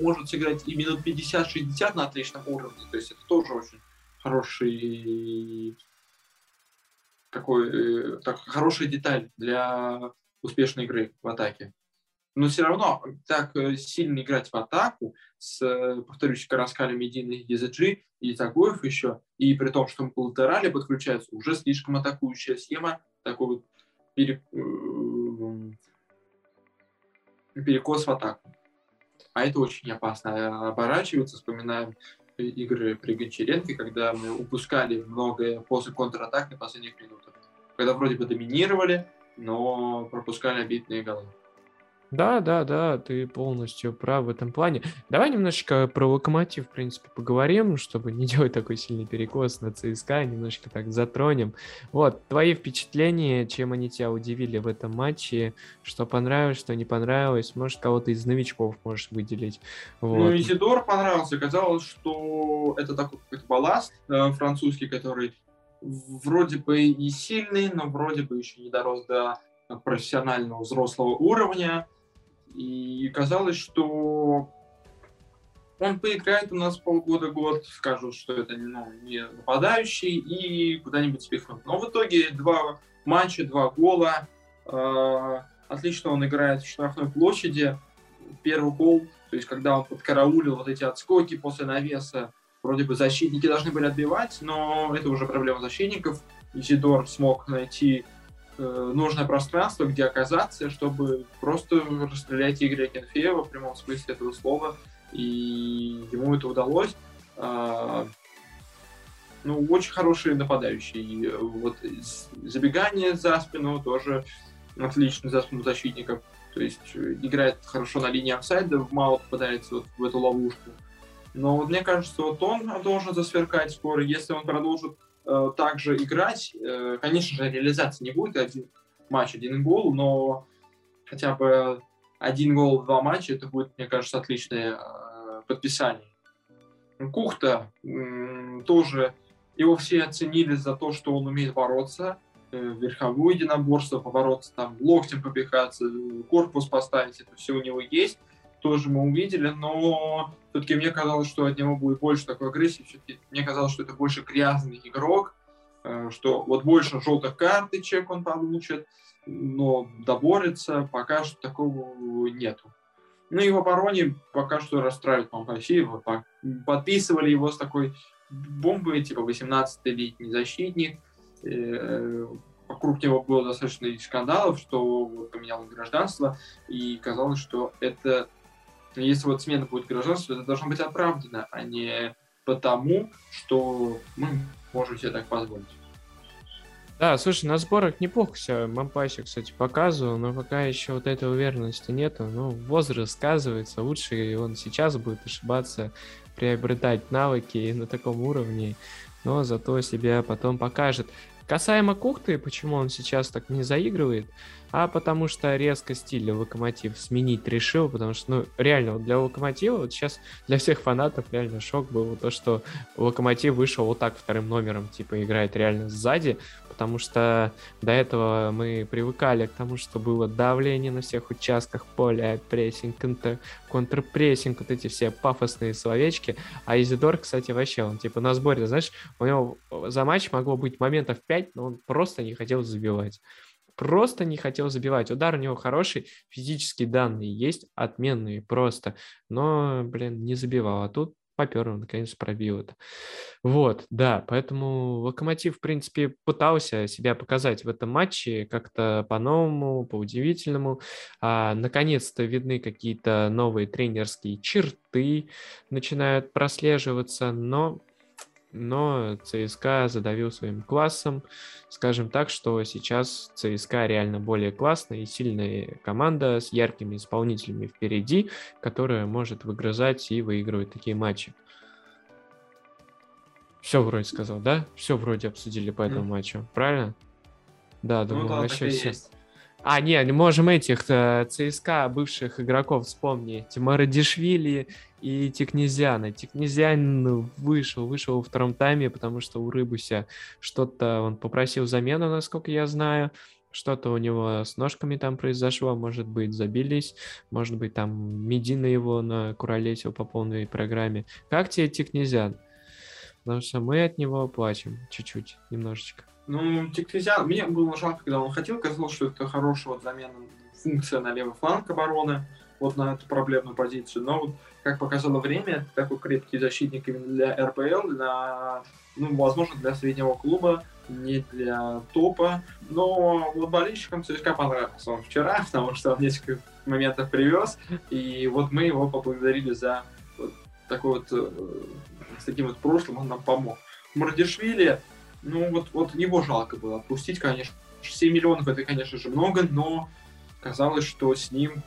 может сыграть и минут 50-60 на отличном уровне. То есть это тоже очень хороший такой, э, так, хорошая деталь для успешной игры в атаке. Но все равно так э, сильно играть в атаку с, э, повторюсь, Караскаля, Мединой, ЕЗГ и Загоев еще, и при том, что по латерали подключаются, уже слишком атакующая схема, такой вот пере, перекос в атаку. А это очень опасно. Оборачиваться, вспоминаем игры при Гончаренко, когда мы упускали многое после контратак на последних минутах. Когда вроде бы доминировали, но пропускали обидные голы. Да, да, да, ты полностью прав в этом плане. Давай немножечко про Локомотив, в принципе, поговорим, чтобы не делать такой сильный перекос на ЦСКА, немножко так затронем. Вот, твои впечатления, чем они тебя удивили в этом матче, что понравилось, что не понравилось, может, кого-то из новичков можешь выделить. Вот. Ну, Изидор понравился, казалось, что это такой какой-то балласт э, французский, который вроде бы и сильный, но вроде бы еще не дорос до профессионального взрослого уровня. И казалось, что он поиграет у нас полгода-год, скажут, что это ну, не нападающий, и куда-нибудь спихнут. Но в итоге два матча, два гола. Э, отлично он играет в штрафной площади. Первый гол, то есть когда он подкараулил вот эти отскоки после навеса, вроде бы защитники должны были отбивать, но это уже проблема защитников. Изидор смог найти нужное пространство, где оказаться, чтобы просто расстрелять Игоря Кенфеева в прямом смысле этого слова. И ему это удалось. А, ну, очень хороший нападающий. Вот забегание за спину тоже отлично за спину защитников. То есть э, играет хорошо на линии офсайда, мало попадается вот в эту ловушку. Но вот мне кажется, вот он должен засверкать скоро. Если он продолжит э, также играть, э, конечно же, реализации не будет. Один матч, один гол, но хотя бы один гол два матча, это будет, мне кажется, отличное э, подписание. Кухта э, тоже, его все оценили за то, что он умеет бороться, э, верховое единоборство, побороться, там, локтем попихаться, корпус поставить, это все у него есть тоже мы увидели, но все-таки мне казалось, что от него будет больше такой агрессии, все-таки мне казалось, что это больше грязный игрок, э, что вот больше желтых карточек он получит, но доборется, пока что такого нету. Ну и в обороне пока что расстраивает Пампасиева. Подписывали его с такой бомбой, типа 18-летний защитник. Э, вокруг него было достаточно скандалов, что поменял гражданство, и казалось, что это если вот смена будет гражданства, это должно быть оправдано, а не потому, что мы можем себе так позволить. Да, слушай, на сборах неплохо все Мампаси, кстати, показывал, но пока еще вот этой уверенности нету. Ну, возраст сказывается, лучше он сейчас будет ошибаться, приобретать навыки на таком уровне, но зато себя потом покажет. Касаемо Кухты, почему он сейчас так не заигрывает, а потому что резко стиль Локомотив сменить решил, потому что, ну, реально, вот для Локомотива, вот сейчас для всех фанатов реально шок был то, что Локомотив вышел вот так вторым номером, типа, играет реально сзади, потому что до этого мы привыкали к тому, что было давление на всех участках поля, прессинг, контр, контрпрессинг, вот эти все пафосные словечки, а Изидор, кстати, вообще, он, типа, на сборе, знаешь, у него за матч могло быть моментов 5, но он просто не хотел забивать просто не хотел забивать. Удар у него хороший, физические данные есть, отменные просто, но, блин, не забивал. А тут попер, он наконец пробил это. Вот, да, поэтому Локомотив, в принципе, пытался себя показать в этом матче как-то по-новому, по-удивительному. А, наконец-то видны какие-то новые тренерские черты, начинают прослеживаться, но но ЦСКА задавил своим классом. Скажем так, что сейчас ЦСКА реально более классная и сильная команда с яркими исполнителями впереди, которая может выгрызать и выигрывать такие матчи. Все вроде сказал, да? Все вроде обсудили по этому mm. матчу, правильно? Да, думаю, ну, да, вообще все. Есть. А, не, можем этих э, ЦСКА бывших игроков вспомнить. Марадишвили и Тикнезиана. Тикнезиан вышел, вышел во втором тайме, потому что у Рыбуся что-то он попросил замену, насколько я знаю. Что-то у него с ножками там произошло, может быть, забились, может быть, там Медина его на накуролесил по полной программе. Как тебе Тикнезиан? Потому что мы от него плачем чуть-чуть, немножечко. Ну, Тикнезиан, мне было жалко, когда он хотел, казалось, что это хорошая вот замена функция на левый фланг обороны, вот на эту проблемную позицию. Но вот, как показало время, такой крепкий защитник именно для РПЛ, для, ну, возможно, для среднего клуба, не для топа. Но вот болельщикам ЦСКА понравился он вчера, потому что он несколько моментов привез, и вот мы его поблагодарили за вот такой вот, э, с таким вот прошлым, он нам помог. Мардишвили, ну вот, вот его жалко было отпустить, конечно. 7 миллионов это, конечно же, много, но казалось, что с ним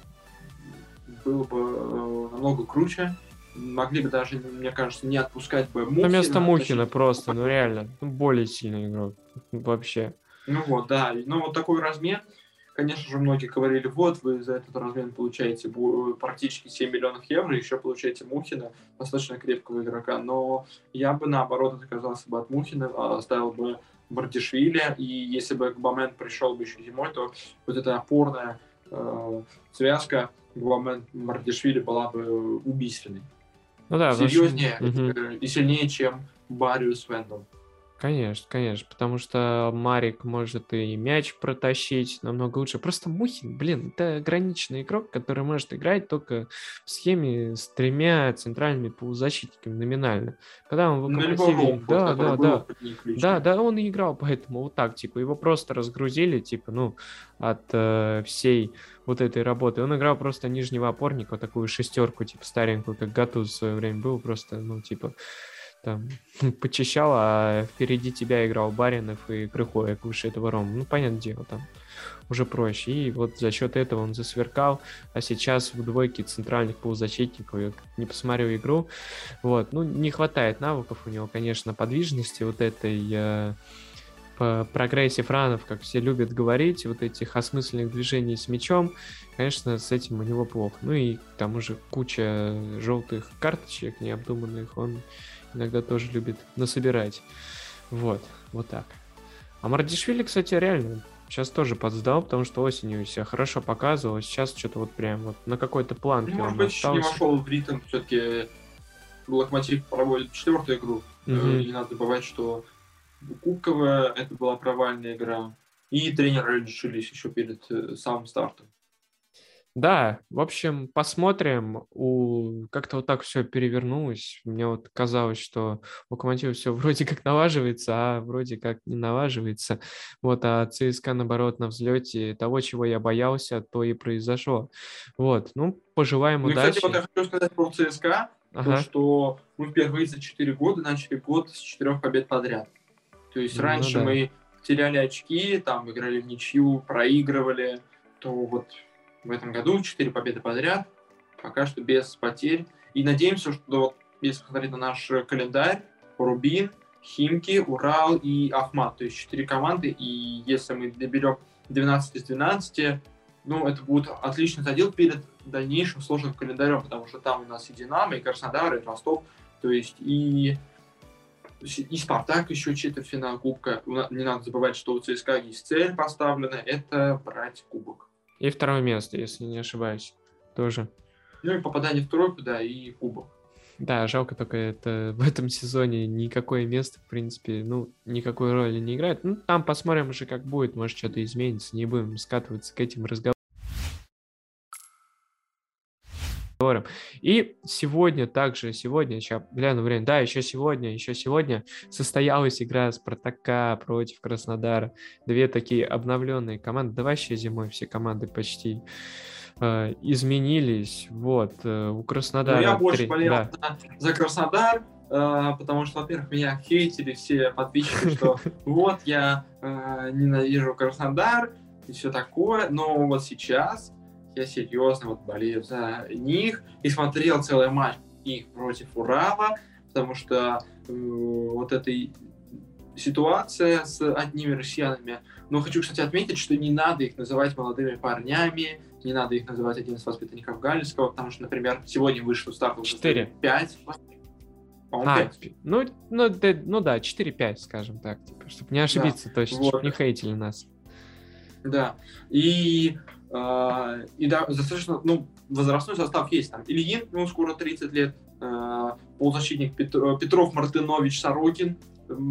было бы э, намного круче. Могли бы даже, мне кажется, не отпускать бы Мухина. Вместо Мухина просто, ну реально, ну, более сильный игрок вообще. Ну вот, да, ну вот такой размен, конечно же, многие говорили, вот, вы за этот размен получаете практически 7 миллионов евро, еще получаете Мухина, достаточно крепкого игрока, но я бы, наоборот, отказался бы от Мухина, а оставил бы Бардишвили, и если бы Гбамен пришел бы еще зимой, то вот эта опорная э, связка Гбамен Мардишвили была бы убийственной. Ну да, Серьезнее угу. и сильнее, чем Бариус Вендел. Конечно, конечно, потому что Марик может и мяч протащить намного лучше. Просто Мухин, блин, это ограниченный игрок, который может играть только в схеме с тремя центральными полузащитниками номинально. Когда он в локомотиве... Да, да, да. Да, да, он и играл поэтому вот так, типа, его просто разгрузили, типа, ну, от э, всей вот этой работы. Он играл просто нижнего опорника, вот такую шестерку, типа, старенькую, как Гатуз в свое время был, просто, ну, типа, там почищал, а впереди тебя играл Баринов и Крыхоек выше этого Рома. Ну, понятное дело, там уже проще. И вот за счет этого он засверкал, а сейчас в двойке центральных полузащитников, я не посмотрю игру, вот, ну, не хватает навыков у него, конечно, подвижности вот этой э, по прогрессе франов, как все любят говорить, вот этих осмысленных движений с мячом, конечно, с этим у него плохо. Ну и к тому же куча желтых карточек необдуманных он иногда тоже любит насобирать. Вот, вот так. А Мардишвили, кстати, реально сейчас тоже подсдал, потому что осенью себя хорошо показывал, сейчас что-то вот прям вот на какой-то планке ну, может быть, остался. не вошел в ритм, все-таки Локомотив проводит четвертую игру. Mm-hmm. Не надо забывать, что Кубковая это была провальная игра. И тренеры решились еще перед э, самым стартом. Да, в общем, посмотрим. У... Как-то вот так все перевернулось. Мне вот казалось, что у Локомотива все вроде как налаживается, а вроде как не налаживается. Вот, а ЦСКА, наоборот, на взлете того, чего я боялся, то и произошло. Вот, ну, пожелаем ну, удачи. Кстати, вот я хочу сказать про ЦСКА, ага. то, что мы впервые за 4 года начали год с четырех побед подряд. То есть ну, раньше да. мы теряли очки, там играли в ничью, проигрывали, то вот в этом году 4 победы подряд, пока что без потерь. И надеемся, что если посмотреть на наш календарь, Рубин, Химки, Урал и Ахмат, то есть 4 команды, и если мы доберем 12 из 12, ну, это будет отличный задел перед дальнейшим сложным календарем, потому что там у нас и Динамо, и Краснодар, и Ростов, то есть и и Спартак еще четвертьфинал Кубка. Не надо забывать, что у ЦСКА есть цель поставлена, это брать Кубок. И второе место, если не ошибаюсь, тоже. Ну и попадание в тройку, да, и кубок. Да, жалко только это в этом сезоне никакое место, в принципе, ну, никакой роли не играет. Ну, там посмотрим уже, как будет, может, что-то изменится, не будем скатываться к этим разговорам. Разговором. И сегодня также, сегодня, сейчас гляну время, да, еще сегодня, еще сегодня состоялась игра Спартака против Краснодара. Две такие обновленные команды, да вообще зимой все команды почти э, изменились. Вот, э, у Краснодара... Ну, я больше 3... болел да. за Краснодар, э, потому что, во-первых, меня хейтили все подписчики, что вот я э, ненавижу Краснодар и все такое, но вот сейчас я серьезно вот болею за них и смотрел целый матч их против Урала, потому что э, вот эта ситуация с одними россиянами. Но хочу, кстати, отметить, что не надо их называть молодыми парнями, не надо их называть один из воспитанников Галицкого, потому что, например, сегодня вышел старт 4. 5. А, 5. Ну, ну, да, ну да, 4-5, скажем так, типа, чтобы не ошибиться да. точно, вот. чтобы не хейтили нас. Да, и а, и да, достаточно, ну, возрастной состав есть там. Ильин, ему скоро 30 лет, а, полузащитник Петров, Мартынович, Сорокин,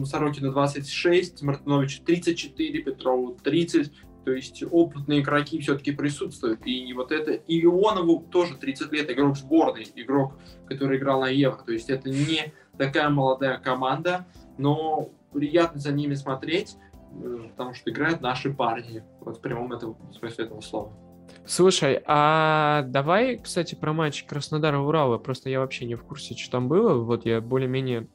Сорокина 26, Мартынович 34, Петрову 30, то есть опытные игроки все-таки присутствуют. И вот это, и Ионову тоже 30 лет, игрок сборной, игрок, который играл на Евро. То есть это не такая молодая команда, но приятно за ними смотреть потому что играют наши парни, вот в прямом этом, смысле этого слова. Слушай, а давай, кстати, про матч Краснодара-Урала, просто я вообще не в курсе, что там было, вот я более-менее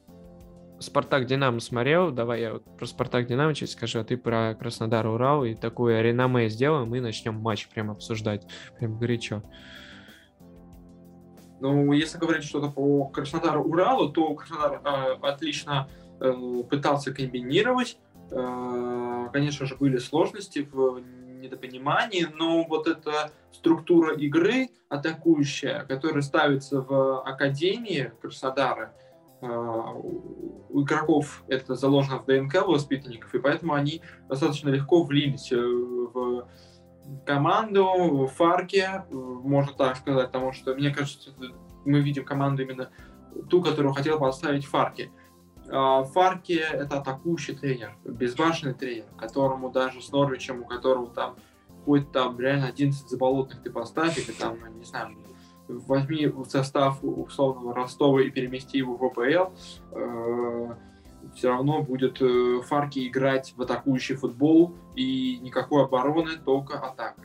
Спартак Динамо смотрел, давай я вот про Спартак Динамо чуть скажу, а ты про Краснодар Урал и такое реноме сделаем и начнем матч прям обсуждать, прям горячо. Ну, если говорить что-то по Краснодару Уралу, то Краснодар э, отлично э, пытался комбинировать, Э, конечно же, были сложности в недопонимании, но вот эта структура игры атакующая, которая ставится в Академии Краснодара, э, у игроков это заложено в ДНК у воспитанников, и поэтому они достаточно легко влились э, в команду, в Фарке, можно так сказать, потому что, мне кажется, мы видим команду именно ту, которую хотел поставить Фарки. А, Фарки — это атакующий тренер, безбашенный тренер, которому даже с Норвичем, у которого там хоть там реально 11 заболотных ты поставь, или там, не знаю, возьми в состав условного Ростова и перемести его в ВПЛ, э, все равно будет э, Фарки играть в атакующий футбол, и никакой обороны, только атака.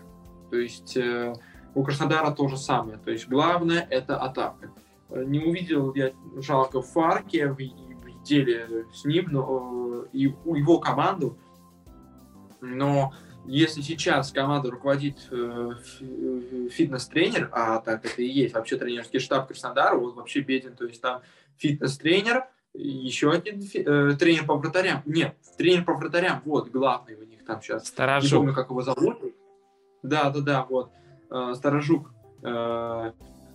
То есть э, у Краснодара то же самое. То есть главное — это атака. Не увидел я жалко Фарки деле с ним, но, и его команду, но если сейчас команда руководит э, фитнес-тренер, а так это и есть вообще тренерский штаб Краснодара, вот вообще беден, то есть там фитнес-тренер, еще один э, тренер по вратарям. Нет, тренер по вратарям, вот, главный у них там сейчас. Старожук. Не помню, как его зовут. Да, да, да, вот. Э, Старожук. Э,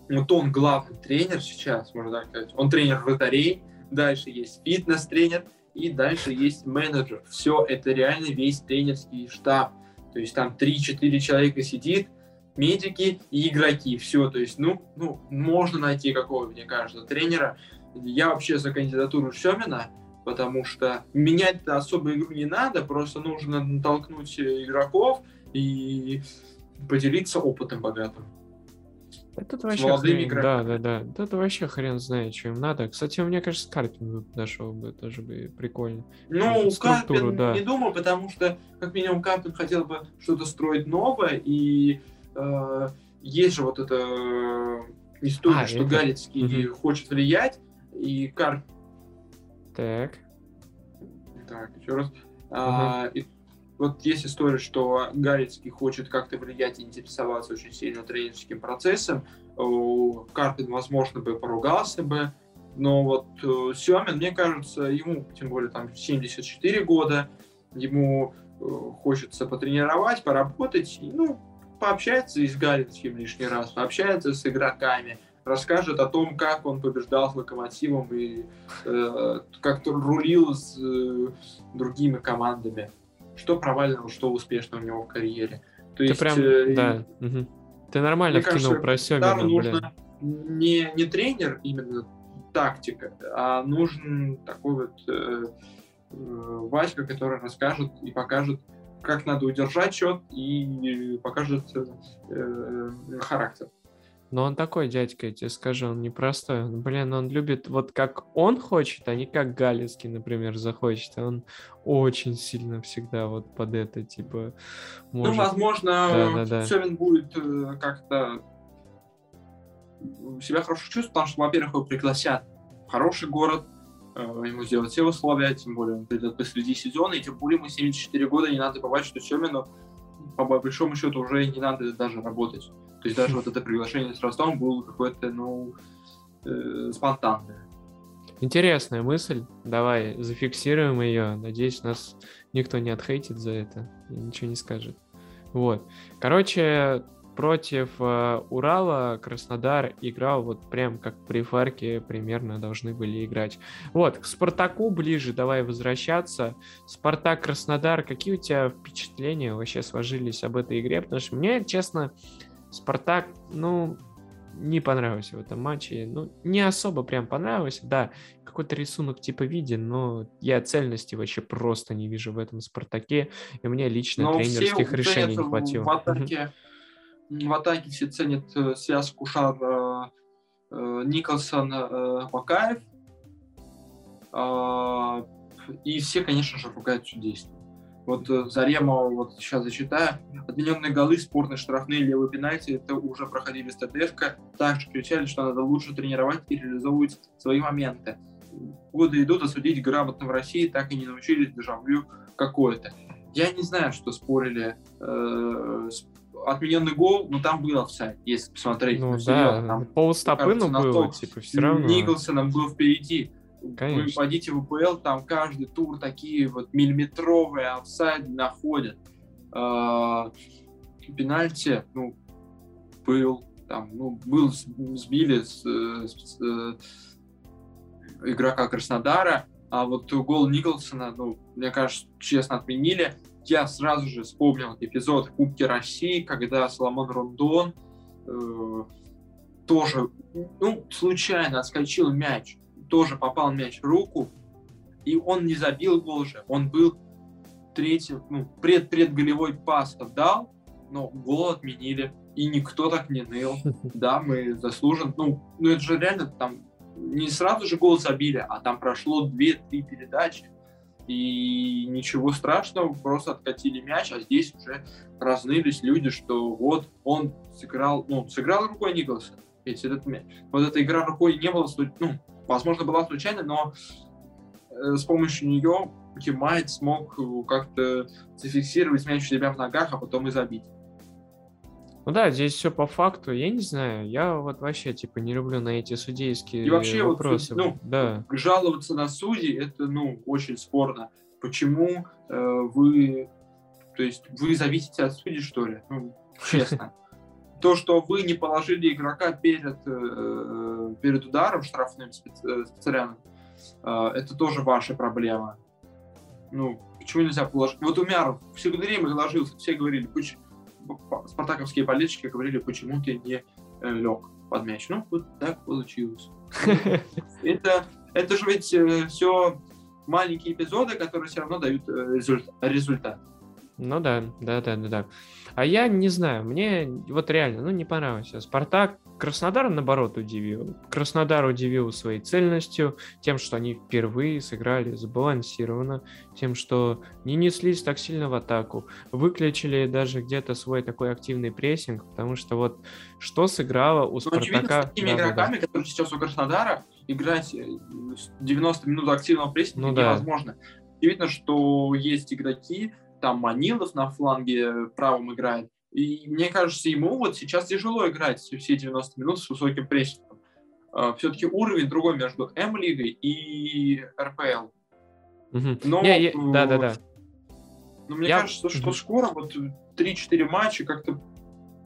вот он главный тренер сейчас, можно так сказать. Он тренер вратарей. Дальше есть фитнес-тренер. И дальше есть менеджер. Все, это реально весь тренерский штаб. То есть там 3-4 человека сидит, медики и игроки. Все, то есть, ну, ну, можно найти какого, мне кажется, тренера, я вообще за кандидатуру Семина, потому что менять особо игру не надо, просто нужно натолкнуть игроков и поделиться опытом богатым. Это вообще хрен, да, да, да. Это вообще хрен знает, что им надо. Кстати, мне кажется, Карпин бы подошел бы, тоже бы прикольно. Ну, Карпин да. не думал, потому что, как минимум, Карпин хотел бы что-то строить новое, и э, есть же вот эта история, а, что это... Галицкий угу. хочет влиять, и Карп... Так. Так, еще раз. Угу. А, и вот есть история, что Галицкий хочет как-то влиять и интересоваться очень сильно тренерским процессом. Карпин, возможно, бы поругался бы. Но вот э, Сюамин, мне кажется, ему, тем более, там 74 года, ему э, хочется потренировать, поработать, ну, пообщаться и с Галицким лишний раз, пообщаться с игроками, расскажет о том, как он побеждал с Локомотивом и э, как-то рулил с э, другими командами. Что провального, что успешного у него в карьере. То Ты есть, прям, э, да. Угу. Ты нормально вкинул про Семина, нужно не, не тренер именно тактика, а нужен такой вот э, э, Васька, который расскажет и покажет, как надо удержать счет и покажет э, э, характер. Но он такой дядька, я тебе скажу, он непростой. Блин, он любит вот как он хочет, а не как Галицкий, например, захочет. Он очень сильно всегда вот под это, типа... Ну, может... Ну, возможно, да, да, да. Семин будет э, как-то себя хорошо чувствовать, потому что, во-первых, его пригласят в хороший город, э, ему сделать все условия, тем более он придет посреди сезона, и тем более ему 74 года, не надо забывать, что Семину по большому счету уже не надо даже работать. То есть даже вот это приглашение с Ростовом было какое-то, ну, э, спонтанное. Интересная мысль. Давай зафиксируем ее. Надеюсь, нас никто не отхейтит за это и ничего не скажет. Вот. Короче, против э, Урала Краснодар играл вот прям как при Фарке примерно должны были играть. Вот, к Спартаку ближе давай возвращаться. Спартак Краснодар, какие у тебя впечатления вообще сложились об этой игре? Потому что мне, честно, Спартак, ну, не понравился в этом матче. Ну, не особо прям понравился. Да, какой-то рисунок типа виден, но я цельности вообще просто не вижу в этом Спартаке. И мне лично но тренерских решений не хватило. В атаке, в атаке все ценят э, связку Шар э, э, Николсон Макаев. Э, и все, конечно же, ругают чудесно. Вот Зарема, вот сейчас зачитаю, отмененные голы, спорные штрафные, левые пенальти, это уже проходили с ТТФ, также кричали, что надо лучше тренировать и реализовывать свои моменты. Годы идут, осудить грамотно в России так и не научились дежавю какое-то. Я не знаю, что спорили. Э, отмененный гол, но там был офсайд, если посмотреть. Ну да, там, полстопы, ну было, типа, все равно. Николсоном был впереди. Конечно. Вы пойдите в УПЛ, там каждый тур такие вот миллиметровые офсайды находят. Э, пенальти, ну, был, там, ну, был, сбили с, с, с игрока Краснодара, а вот гол Николсона, ну, мне кажется, честно отменили. Я сразу же вспомнил эпизод Кубки России, когда Соломон Рондон э, тоже, ну, случайно отскочил мяч тоже попал мяч в руку, и он не забил гол же. Он был третий, ну, пред-предголевой пас отдал, но гол отменили. И никто так не ныл. Да, мы заслужен. Ну, ну это же реально там не сразу же гол забили, а там прошло 2-3 передачи. И ничего страшного, просто откатили мяч, а здесь уже разнылись люди, что вот он сыграл, ну, сыграл рукой Николса. Ведь этот мяч. Вот эта игра рукой не была, ну, возможно, была случайной, но э, с помощью нее Тимайт смог как-то зафиксировать мяч у себя в ногах, а потом и забить. Ну да, здесь все по факту. Я не знаю, я вот вообще типа не люблю на эти судейские И вообще вопросы. Вот, ну, да. жаловаться на судей это ну очень спорно. Почему э, вы, то есть вы зависите от судей что ли? Ну честно. То, что вы не положили игрока перед э, перед ударом штрафным э, специальным, это тоже ваша проблема. Ну почему нельзя положить? Вот Умяров всегда время ложился, все говорили, почему спартаковские болельщики говорили, почему ты не э, лег под мяч. Ну, вот так получилось. Это, это же ведь э, все маленькие эпизоды, которые все равно дают э, результат. Ну да, да, да, да, да. А я не знаю, мне вот реально, ну не понравился. Спартак Краснодар, наоборот, удивил. Краснодар удивил своей цельностью, тем, что они впервые сыграли сбалансированно, тем, что не неслись так сильно в атаку, выключили даже где-то свой такой активный прессинг, потому что вот что сыграло у ну, Спартака... Очевидно, с такими да, игроками, да, да. которые сейчас у Краснодара, играть 90 минут активного прессинга ну, невозможно. Да. Очевидно, что есть игроки, там Манилов на фланге правом играет. И мне кажется, ему вот сейчас тяжело играть все 90 минут с высоким прессингом. А, Все-таки уровень другой между М-лигой и РПЛ. Но, я, я, да, да, да. Но мне я... кажется, что скоро вот 3-4 матча как-то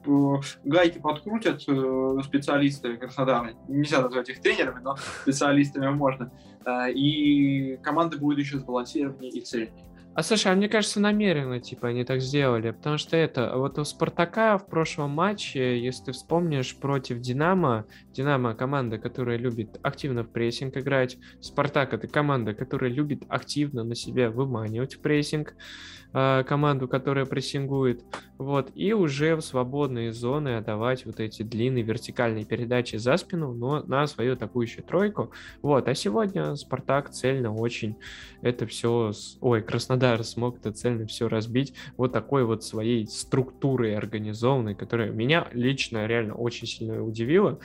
э, гайки подкрутят э, специалисты Краснодара. Нельзя назвать их тренерами, но специалистами можно. А, и команда будет еще сбалансированнее и цельнее. А слушай, а мне кажется, намеренно, типа, они так сделали, потому что это, вот у Спартака в прошлом матче, если ты вспомнишь, против Динамо, Динамо команда, которая любит активно в прессинг играть, Спартак это команда, которая любит активно на себя выманивать в прессинг, э, команду, которая прессингует, вот, и уже в свободные зоны отдавать вот эти длинные вертикальные передачи за спину, но на свою атакующую тройку, вот, а сегодня Спартак цельно очень это все, ой, Краснодар смог это цельно все разбить вот такой вот своей структурой организованной, которая меня лично реально очень сильно удивила.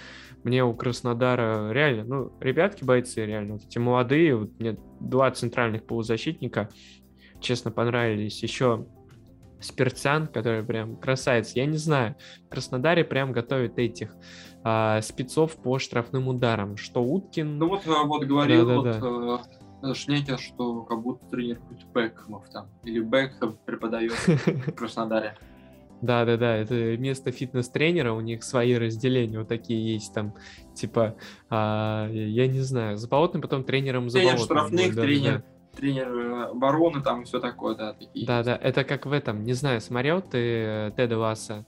Мне у Краснодара реально, ну, ребятки бойцы реально, вот эти молодые, вот мне два центральных полузащитника, честно, понравились. Еще Спиртян, который прям красавец. Я не знаю, в Краснодаре прям готовят этих а, спецов по штрафным ударам. Что Уткин... Ну вот, э, вот говорил да, да, вот, да. Э, Шнекер, что как будто тренер Бекхэмов там, или Бекхэм преподает в Краснодаре. Да, да, да, это место фитнес-тренера, у них свои разделения вот такие есть там, типа, а, я не знаю, за Болотным, потом тренером за Тренер штрафных, да, тренер, да. Тренер э, обороны, там все такое, да, такие. Да, да, это как в этом, не знаю, смотрел ты э, Теда Ласса?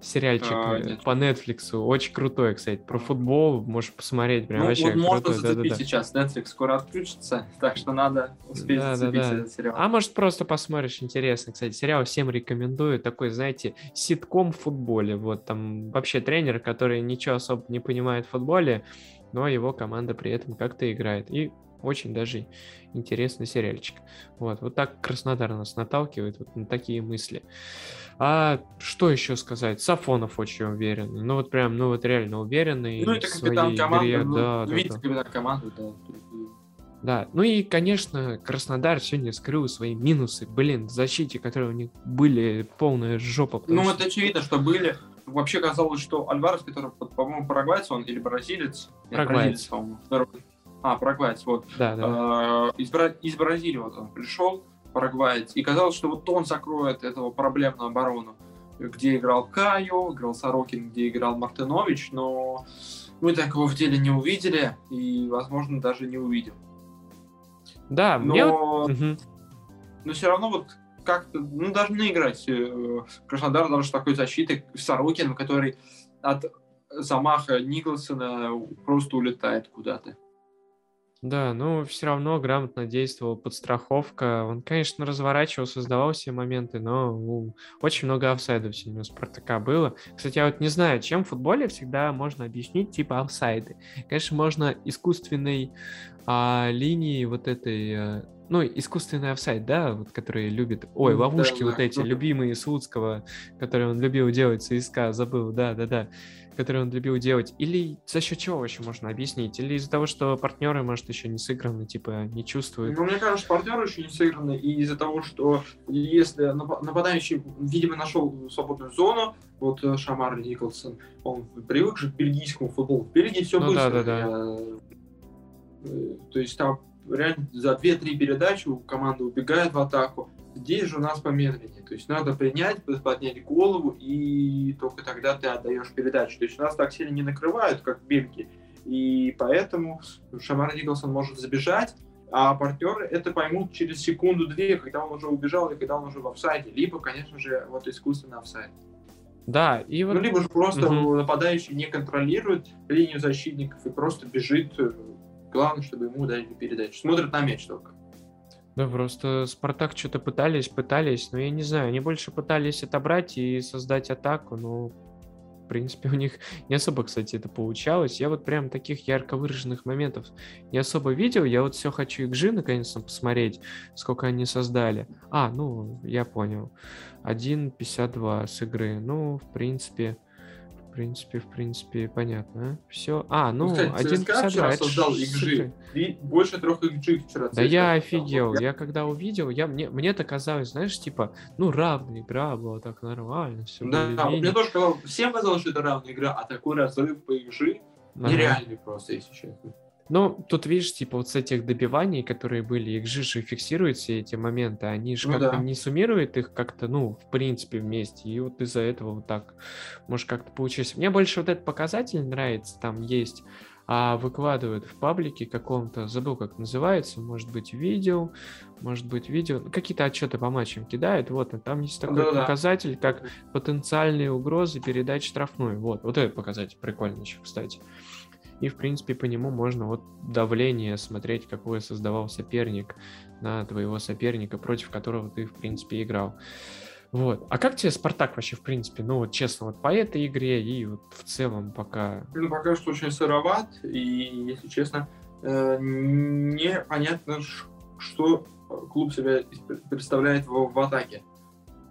сериальчик а, э, по Netflix. Очень крутой, кстати. Про футбол можешь посмотреть. Прям ну, вообще вот можно крутой. зацепить да, да, сейчас. Netflix скоро отключится, так что надо успеть да, зацепить да, да. этот сериал. А может просто посмотришь, интересно. Кстати, сериал всем рекомендую. Такой, знаете, ситком в футболе. Вот там вообще тренер, который ничего особо не понимает в футболе, но его команда при этом как-то играет. И очень даже интересный сериальчик. Вот, вот так Краснодар нас наталкивает вот на такие мысли. А что еще сказать? Сафонов очень уверенный. Ну вот прям, ну вот реально уверенный. Ну это капитан команды. Игре. Ну, да, видите, да, капитан команды, да. Да, ну и, конечно, Краснодар сегодня скрыл свои минусы. Блин, в защите, которые у них были, полная жопа. Ну, что... это очевидно, что были. Вообще казалось, что Альварес, который, по-моему, парагвайец, он или бразилец? Парагвайец. по-моему. А, парагвайец, вот. Да, да. А, из, из Бразилии вот он пришел парагваец, и казалось, что вот он закроет этого проблемную оборону, где играл Кайо, играл Сорокин, где играл Мартынович, но мы такого в деле не увидели, и, возможно, даже не увидим. Да, но, мне... но все равно вот как-то, ну, должны играть э, Краснодар даже такой защитой Сорокин, который от замаха Николсона просто улетает куда-то. Да, ну все равно грамотно действовала подстраховка. Он, конечно, разворачивал, создавал все моменты, но очень много офсайдов сегодня у Спартака было. Кстати, я вот не знаю, чем в футболе всегда можно объяснить типа офсайды. Конечно, можно искусственной а, линии вот этой а, ну, искусственный офсайд, да, вот, которые любит, ой, ловушки да, вот да. эти, любимые Слуцкого, которые он любил делать, ЦСКА, забыл, да-да-да, которые он любил делать, или за счет чего вообще можно объяснить, или из-за того, что партнеры, может, еще не сыграны, типа, не чувствуют, Ну, мне кажется, партнеры еще не сыграны, и из-за того, что если нап- нападающий, видимо, нашел свободную зону, вот э, Шамар Николсон, он привык же к бельгийскому футболу. В Бельгии все Ну быстро. да, да, Э, э, То есть там реально за 2-3 передачи у команды убегает в атаку. Здесь же у нас помедленнее. То есть надо принять, поднять голову, и только тогда ты отдаешь передачу. То есть нас так сильно не накрывают, как в Бельгии. И поэтому Шамар Николсон может забежать, а партнеры это поймут через секунду-две, когда он уже убежал или когда он уже в офсайде. Либо, конечно же, вот искусственный офсайд. да, и вот, Ну, либо же просто Мгм. нападающий не контролирует линию защитников и просто бежит. Главное, чтобы ему дали передачу. Смотрит на мяч только. да, просто Спартак что-то пытались, пытались, но я не знаю, они больше пытались отобрать и создать атаку, но в принципе, у них не особо, кстати, это получалось. Я вот прям таких ярко выраженных моментов не особо видел. Я вот все хочу XG наконец-то посмотреть, сколько они создали. А, ну, я понял. 1.52 с игры. Ну, в принципе, принципе, в принципе, понятно. Все. А, ну, Кстати, ЦСКА 1.52. вчера создал XG. И больше трех XG вчера. Да ЦСКА я офигел. Я когда увидел, я мне мне это казалось, знаешь, типа, ну равная игра была, так нормально, все. Да, да, мне тоже казалось, всем казалось, что это равная игра, а такой разрыв по XG нереальный просто, если честно. Ну, тут видишь, типа вот с этих добиваний, которые были, XG же фиксируют все эти моменты, они же Ну как-то да. не суммируют их как-то, ну, в принципе, вместе, и вот из-за этого вот так, может, как-то получилось. Мне больше вот этот показатель нравится, там есть, а выкладывают в паблике каком-то, забыл, как называется, может быть, видео, может быть, видео, ну, какие-то отчеты по матчам кидают, вот, и там есть такой Да-да-да. показатель, как потенциальные угрозы передач штрафной, вот, вот этот показатель прикольный еще, кстати. И, в принципе, по нему можно вот давление смотреть, какое создавал соперник на твоего соперника, против которого ты, в принципе, играл. Вот. А как тебе Спартак вообще, в принципе? Ну, вот честно, вот по этой игре и вот в целом пока... Ну, пока что очень сыроват, и, если честно, э, непонятно, что клуб себя представляет в, в атаке.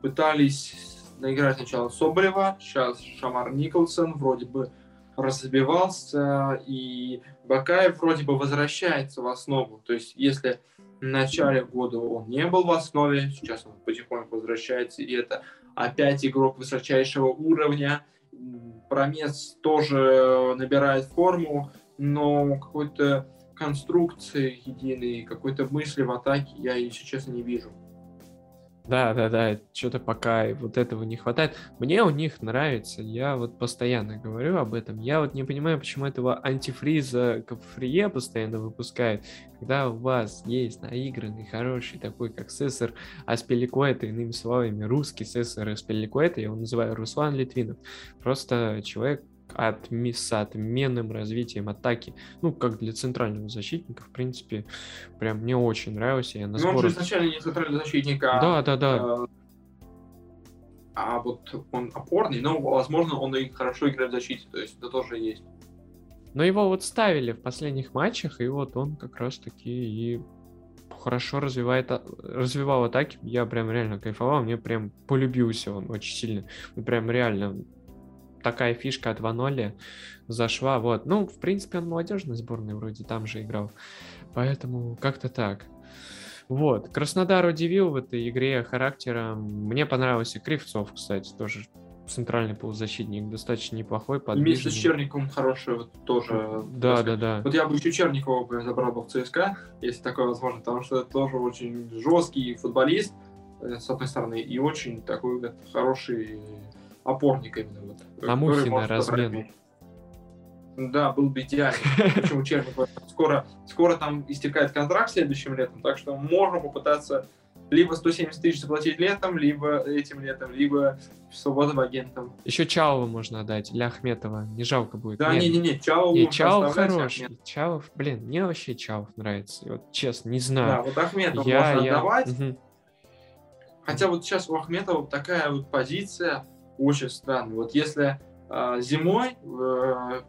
Пытались наиграть сначала Соболева, сейчас Шамар Николсон вроде бы разбивался, и Бакаев вроде бы возвращается в основу. То есть, если в начале года он не был в основе, сейчас он потихоньку возвращается, и это опять игрок высочайшего уровня. Промес тоже набирает форму, но какой-то конструкции единой, какой-то мысли в атаке я, если честно, не вижу. Да, да, да, что-то пока вот этого не хватает. Мне у них нравится, я вот постоянно говорю об этом. Я вот не понимаю, почему этого антифриза Капфрие постоянно выпускают, когда у вас есть наигранный, хороший такой, как Сессор Аспеликуэта, иными словами, русский Сессор Аспеликуэта, я его называю Руслан Литвинов. Просто человек отми- с отменным развитием атаки. Ну, как для центрального защитника, в принципе, прям мне очень нравился. Я на Но он же сборах- изначально не центральный защитник, а, Да, да, да. э, а вот он опорный, но, возможно, он и хорошо играет в защите, то есть это тоже есть. Но его вот ставили в последних матчах, и вот он как раз таки и хорошо развивает, а- развивал атаки. Я прям реально кайфовал, мне прям полюбился он очень сильно. Ну, Прям реально такая фишка от Ваноли зашла. Вот. Ну, в принципе, он в молодежной сборной вроде там же играл. Поэтому как-то так. Вот. Краснодар удивил в этой игре характером. Мне понравился Кривцов, кстати, тоже центральный полузащитник, достаточно неплохой, Вместе подвижный. с Черниковым хороший вот тоже. Да, да, да. Вот я бы еще Черникова бы забрал бы в ЦСКА, если такое возможно, потому что это тоже очень жесткий футболист, э, с одной стороны, и очень такой вот хороший опорник именно. Вот, который Мухина размен. Да, был бы идеально. Почему Черников скоро, скоро там истекает контракт следующим летом, так что можем попытаться либо 170 тысяч заплатить летом, либо этим летом, либо свободным агентом. Еще Чаова можно отдать, или Ахметова. Не жалко будет. Да, не-не-не, Чао не, оставлять, хороший. Ахмед. Чаов, блин, мне вообще Чаов нравится. Вот честно, не Да, знаю. вот Ахметов я, можно я... отдавать, Мгм. Хотя вот сейчас у Ахметова такая вот позиция очень странная. Вот если э, зимой, э,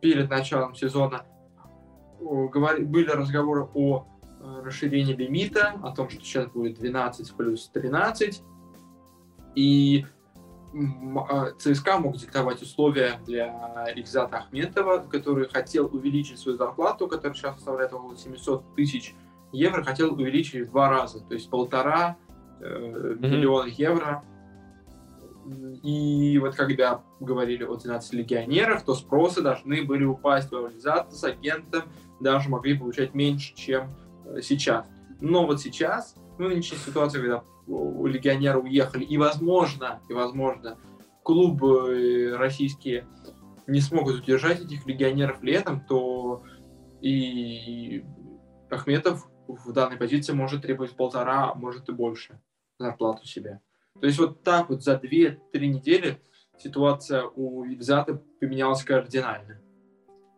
перед началом сезона, говори- были разговоры о э, расширение лимита, о том, что сейчас будет 12 плюс 13. И а, ЦСКА мог диктовать условия для Рикзата Ахметова, который хотел увеличить свою зарплату, которая сейчас составляет около 700 тысяч евро, хотел увеличить в два раза, то есть полтора э, mm-hmm. миллиона евро. И вот когда говорили о 12 легионерах, то спросы должны были упасть в реализацию с агентом, даже могли получать меньше, чем э, сейчас. Но вот сейчас, ну, нынешняя ситуация, когда легионеры уехали, и возможно, и возможно, клубы российские не смогут удержать этих легионеров летом, то и Ахметов в данной позиции может требовать полтора, может и больше зарплату себе. То есть вот так вот за 2-3 недели ситуация у Ильзата поменялась кардинально.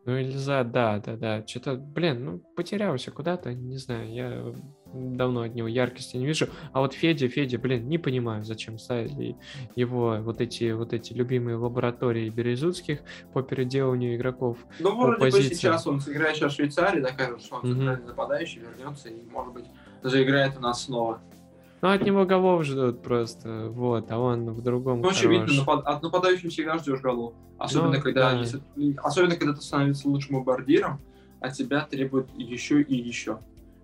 Ну, Ильза, да, да, да. Что-то, блин, ну, потерялся куда-то, не знаю, я давно от него яркости не вижу. А вот Федя, Федя, блин, не понимаю, зачем ставили его вот эти, вот эти любимые лаборатории Березутских по переделыванию игроков. Ну, может быть, сейчас он сыграет сейчас в Швейцарии, докажет, что он центральный нападающий, вернется и, может быть, заиграет у нас снова. Ну, от него голов ждут просто, вот, а он в другом Ну, очевидно, напад... от нападающего всегда ждешь голов. Особенно, ну, когда, да. если... особенно, когда ты становишься лучшим бомбардиром, а тебя требуют еще и еще.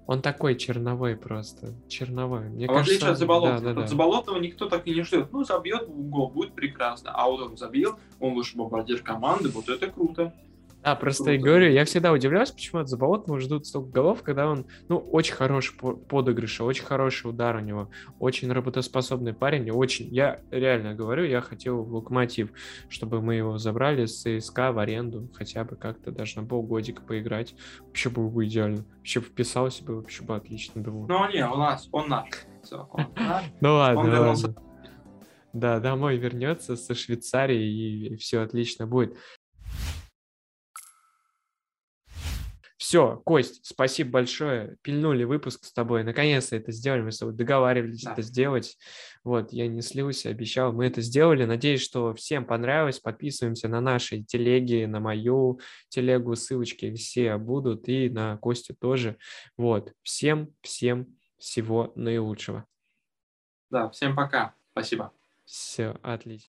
Он такой черновой просто, черновой. Мне а кажется, в отличие от Заболотного, да, да, да. Заболотного никто так и не ждет. Ну, забьет гол, будет прекрасно. А вот он забил, он лучший бомбардир команды, вот это круто. Да, просто я говорю, я всегда удивляюсь, почему от Заболотного ждут столько голов, когда он, ну, очень хороший подыгрыш, очень хороший удар у него, очень работоспособный парень, очень, я реально говорю, я хотел в Локомотив, чтобы мы его забрали с ЦСКА в аренду, хотя бы как-то даже на полгодика поиграть, вообще было бы идеально, вообще вписался бы, вообще бы отлично, думаю. Ну, не, у нас, он наш. Ну ладно, ладно. Да, домой вернется со Швейцарии и все отлично будет. Все, Кость, спасибо большое. Пильнули выпуск с тобой. Наконец-то это сделали. Мы с тобой договаривались да. это сделать. Вот, я не слился, обещал. Мы это сделали. Надеюсь, что всем понравилось. Подписываемся на наши телеги, на мою телегу. Ссылочки все будут. И на Костю тоже. Вот. Всем, всем всего наилучшего. Да, всем пока. Спасибо. Все, отлично.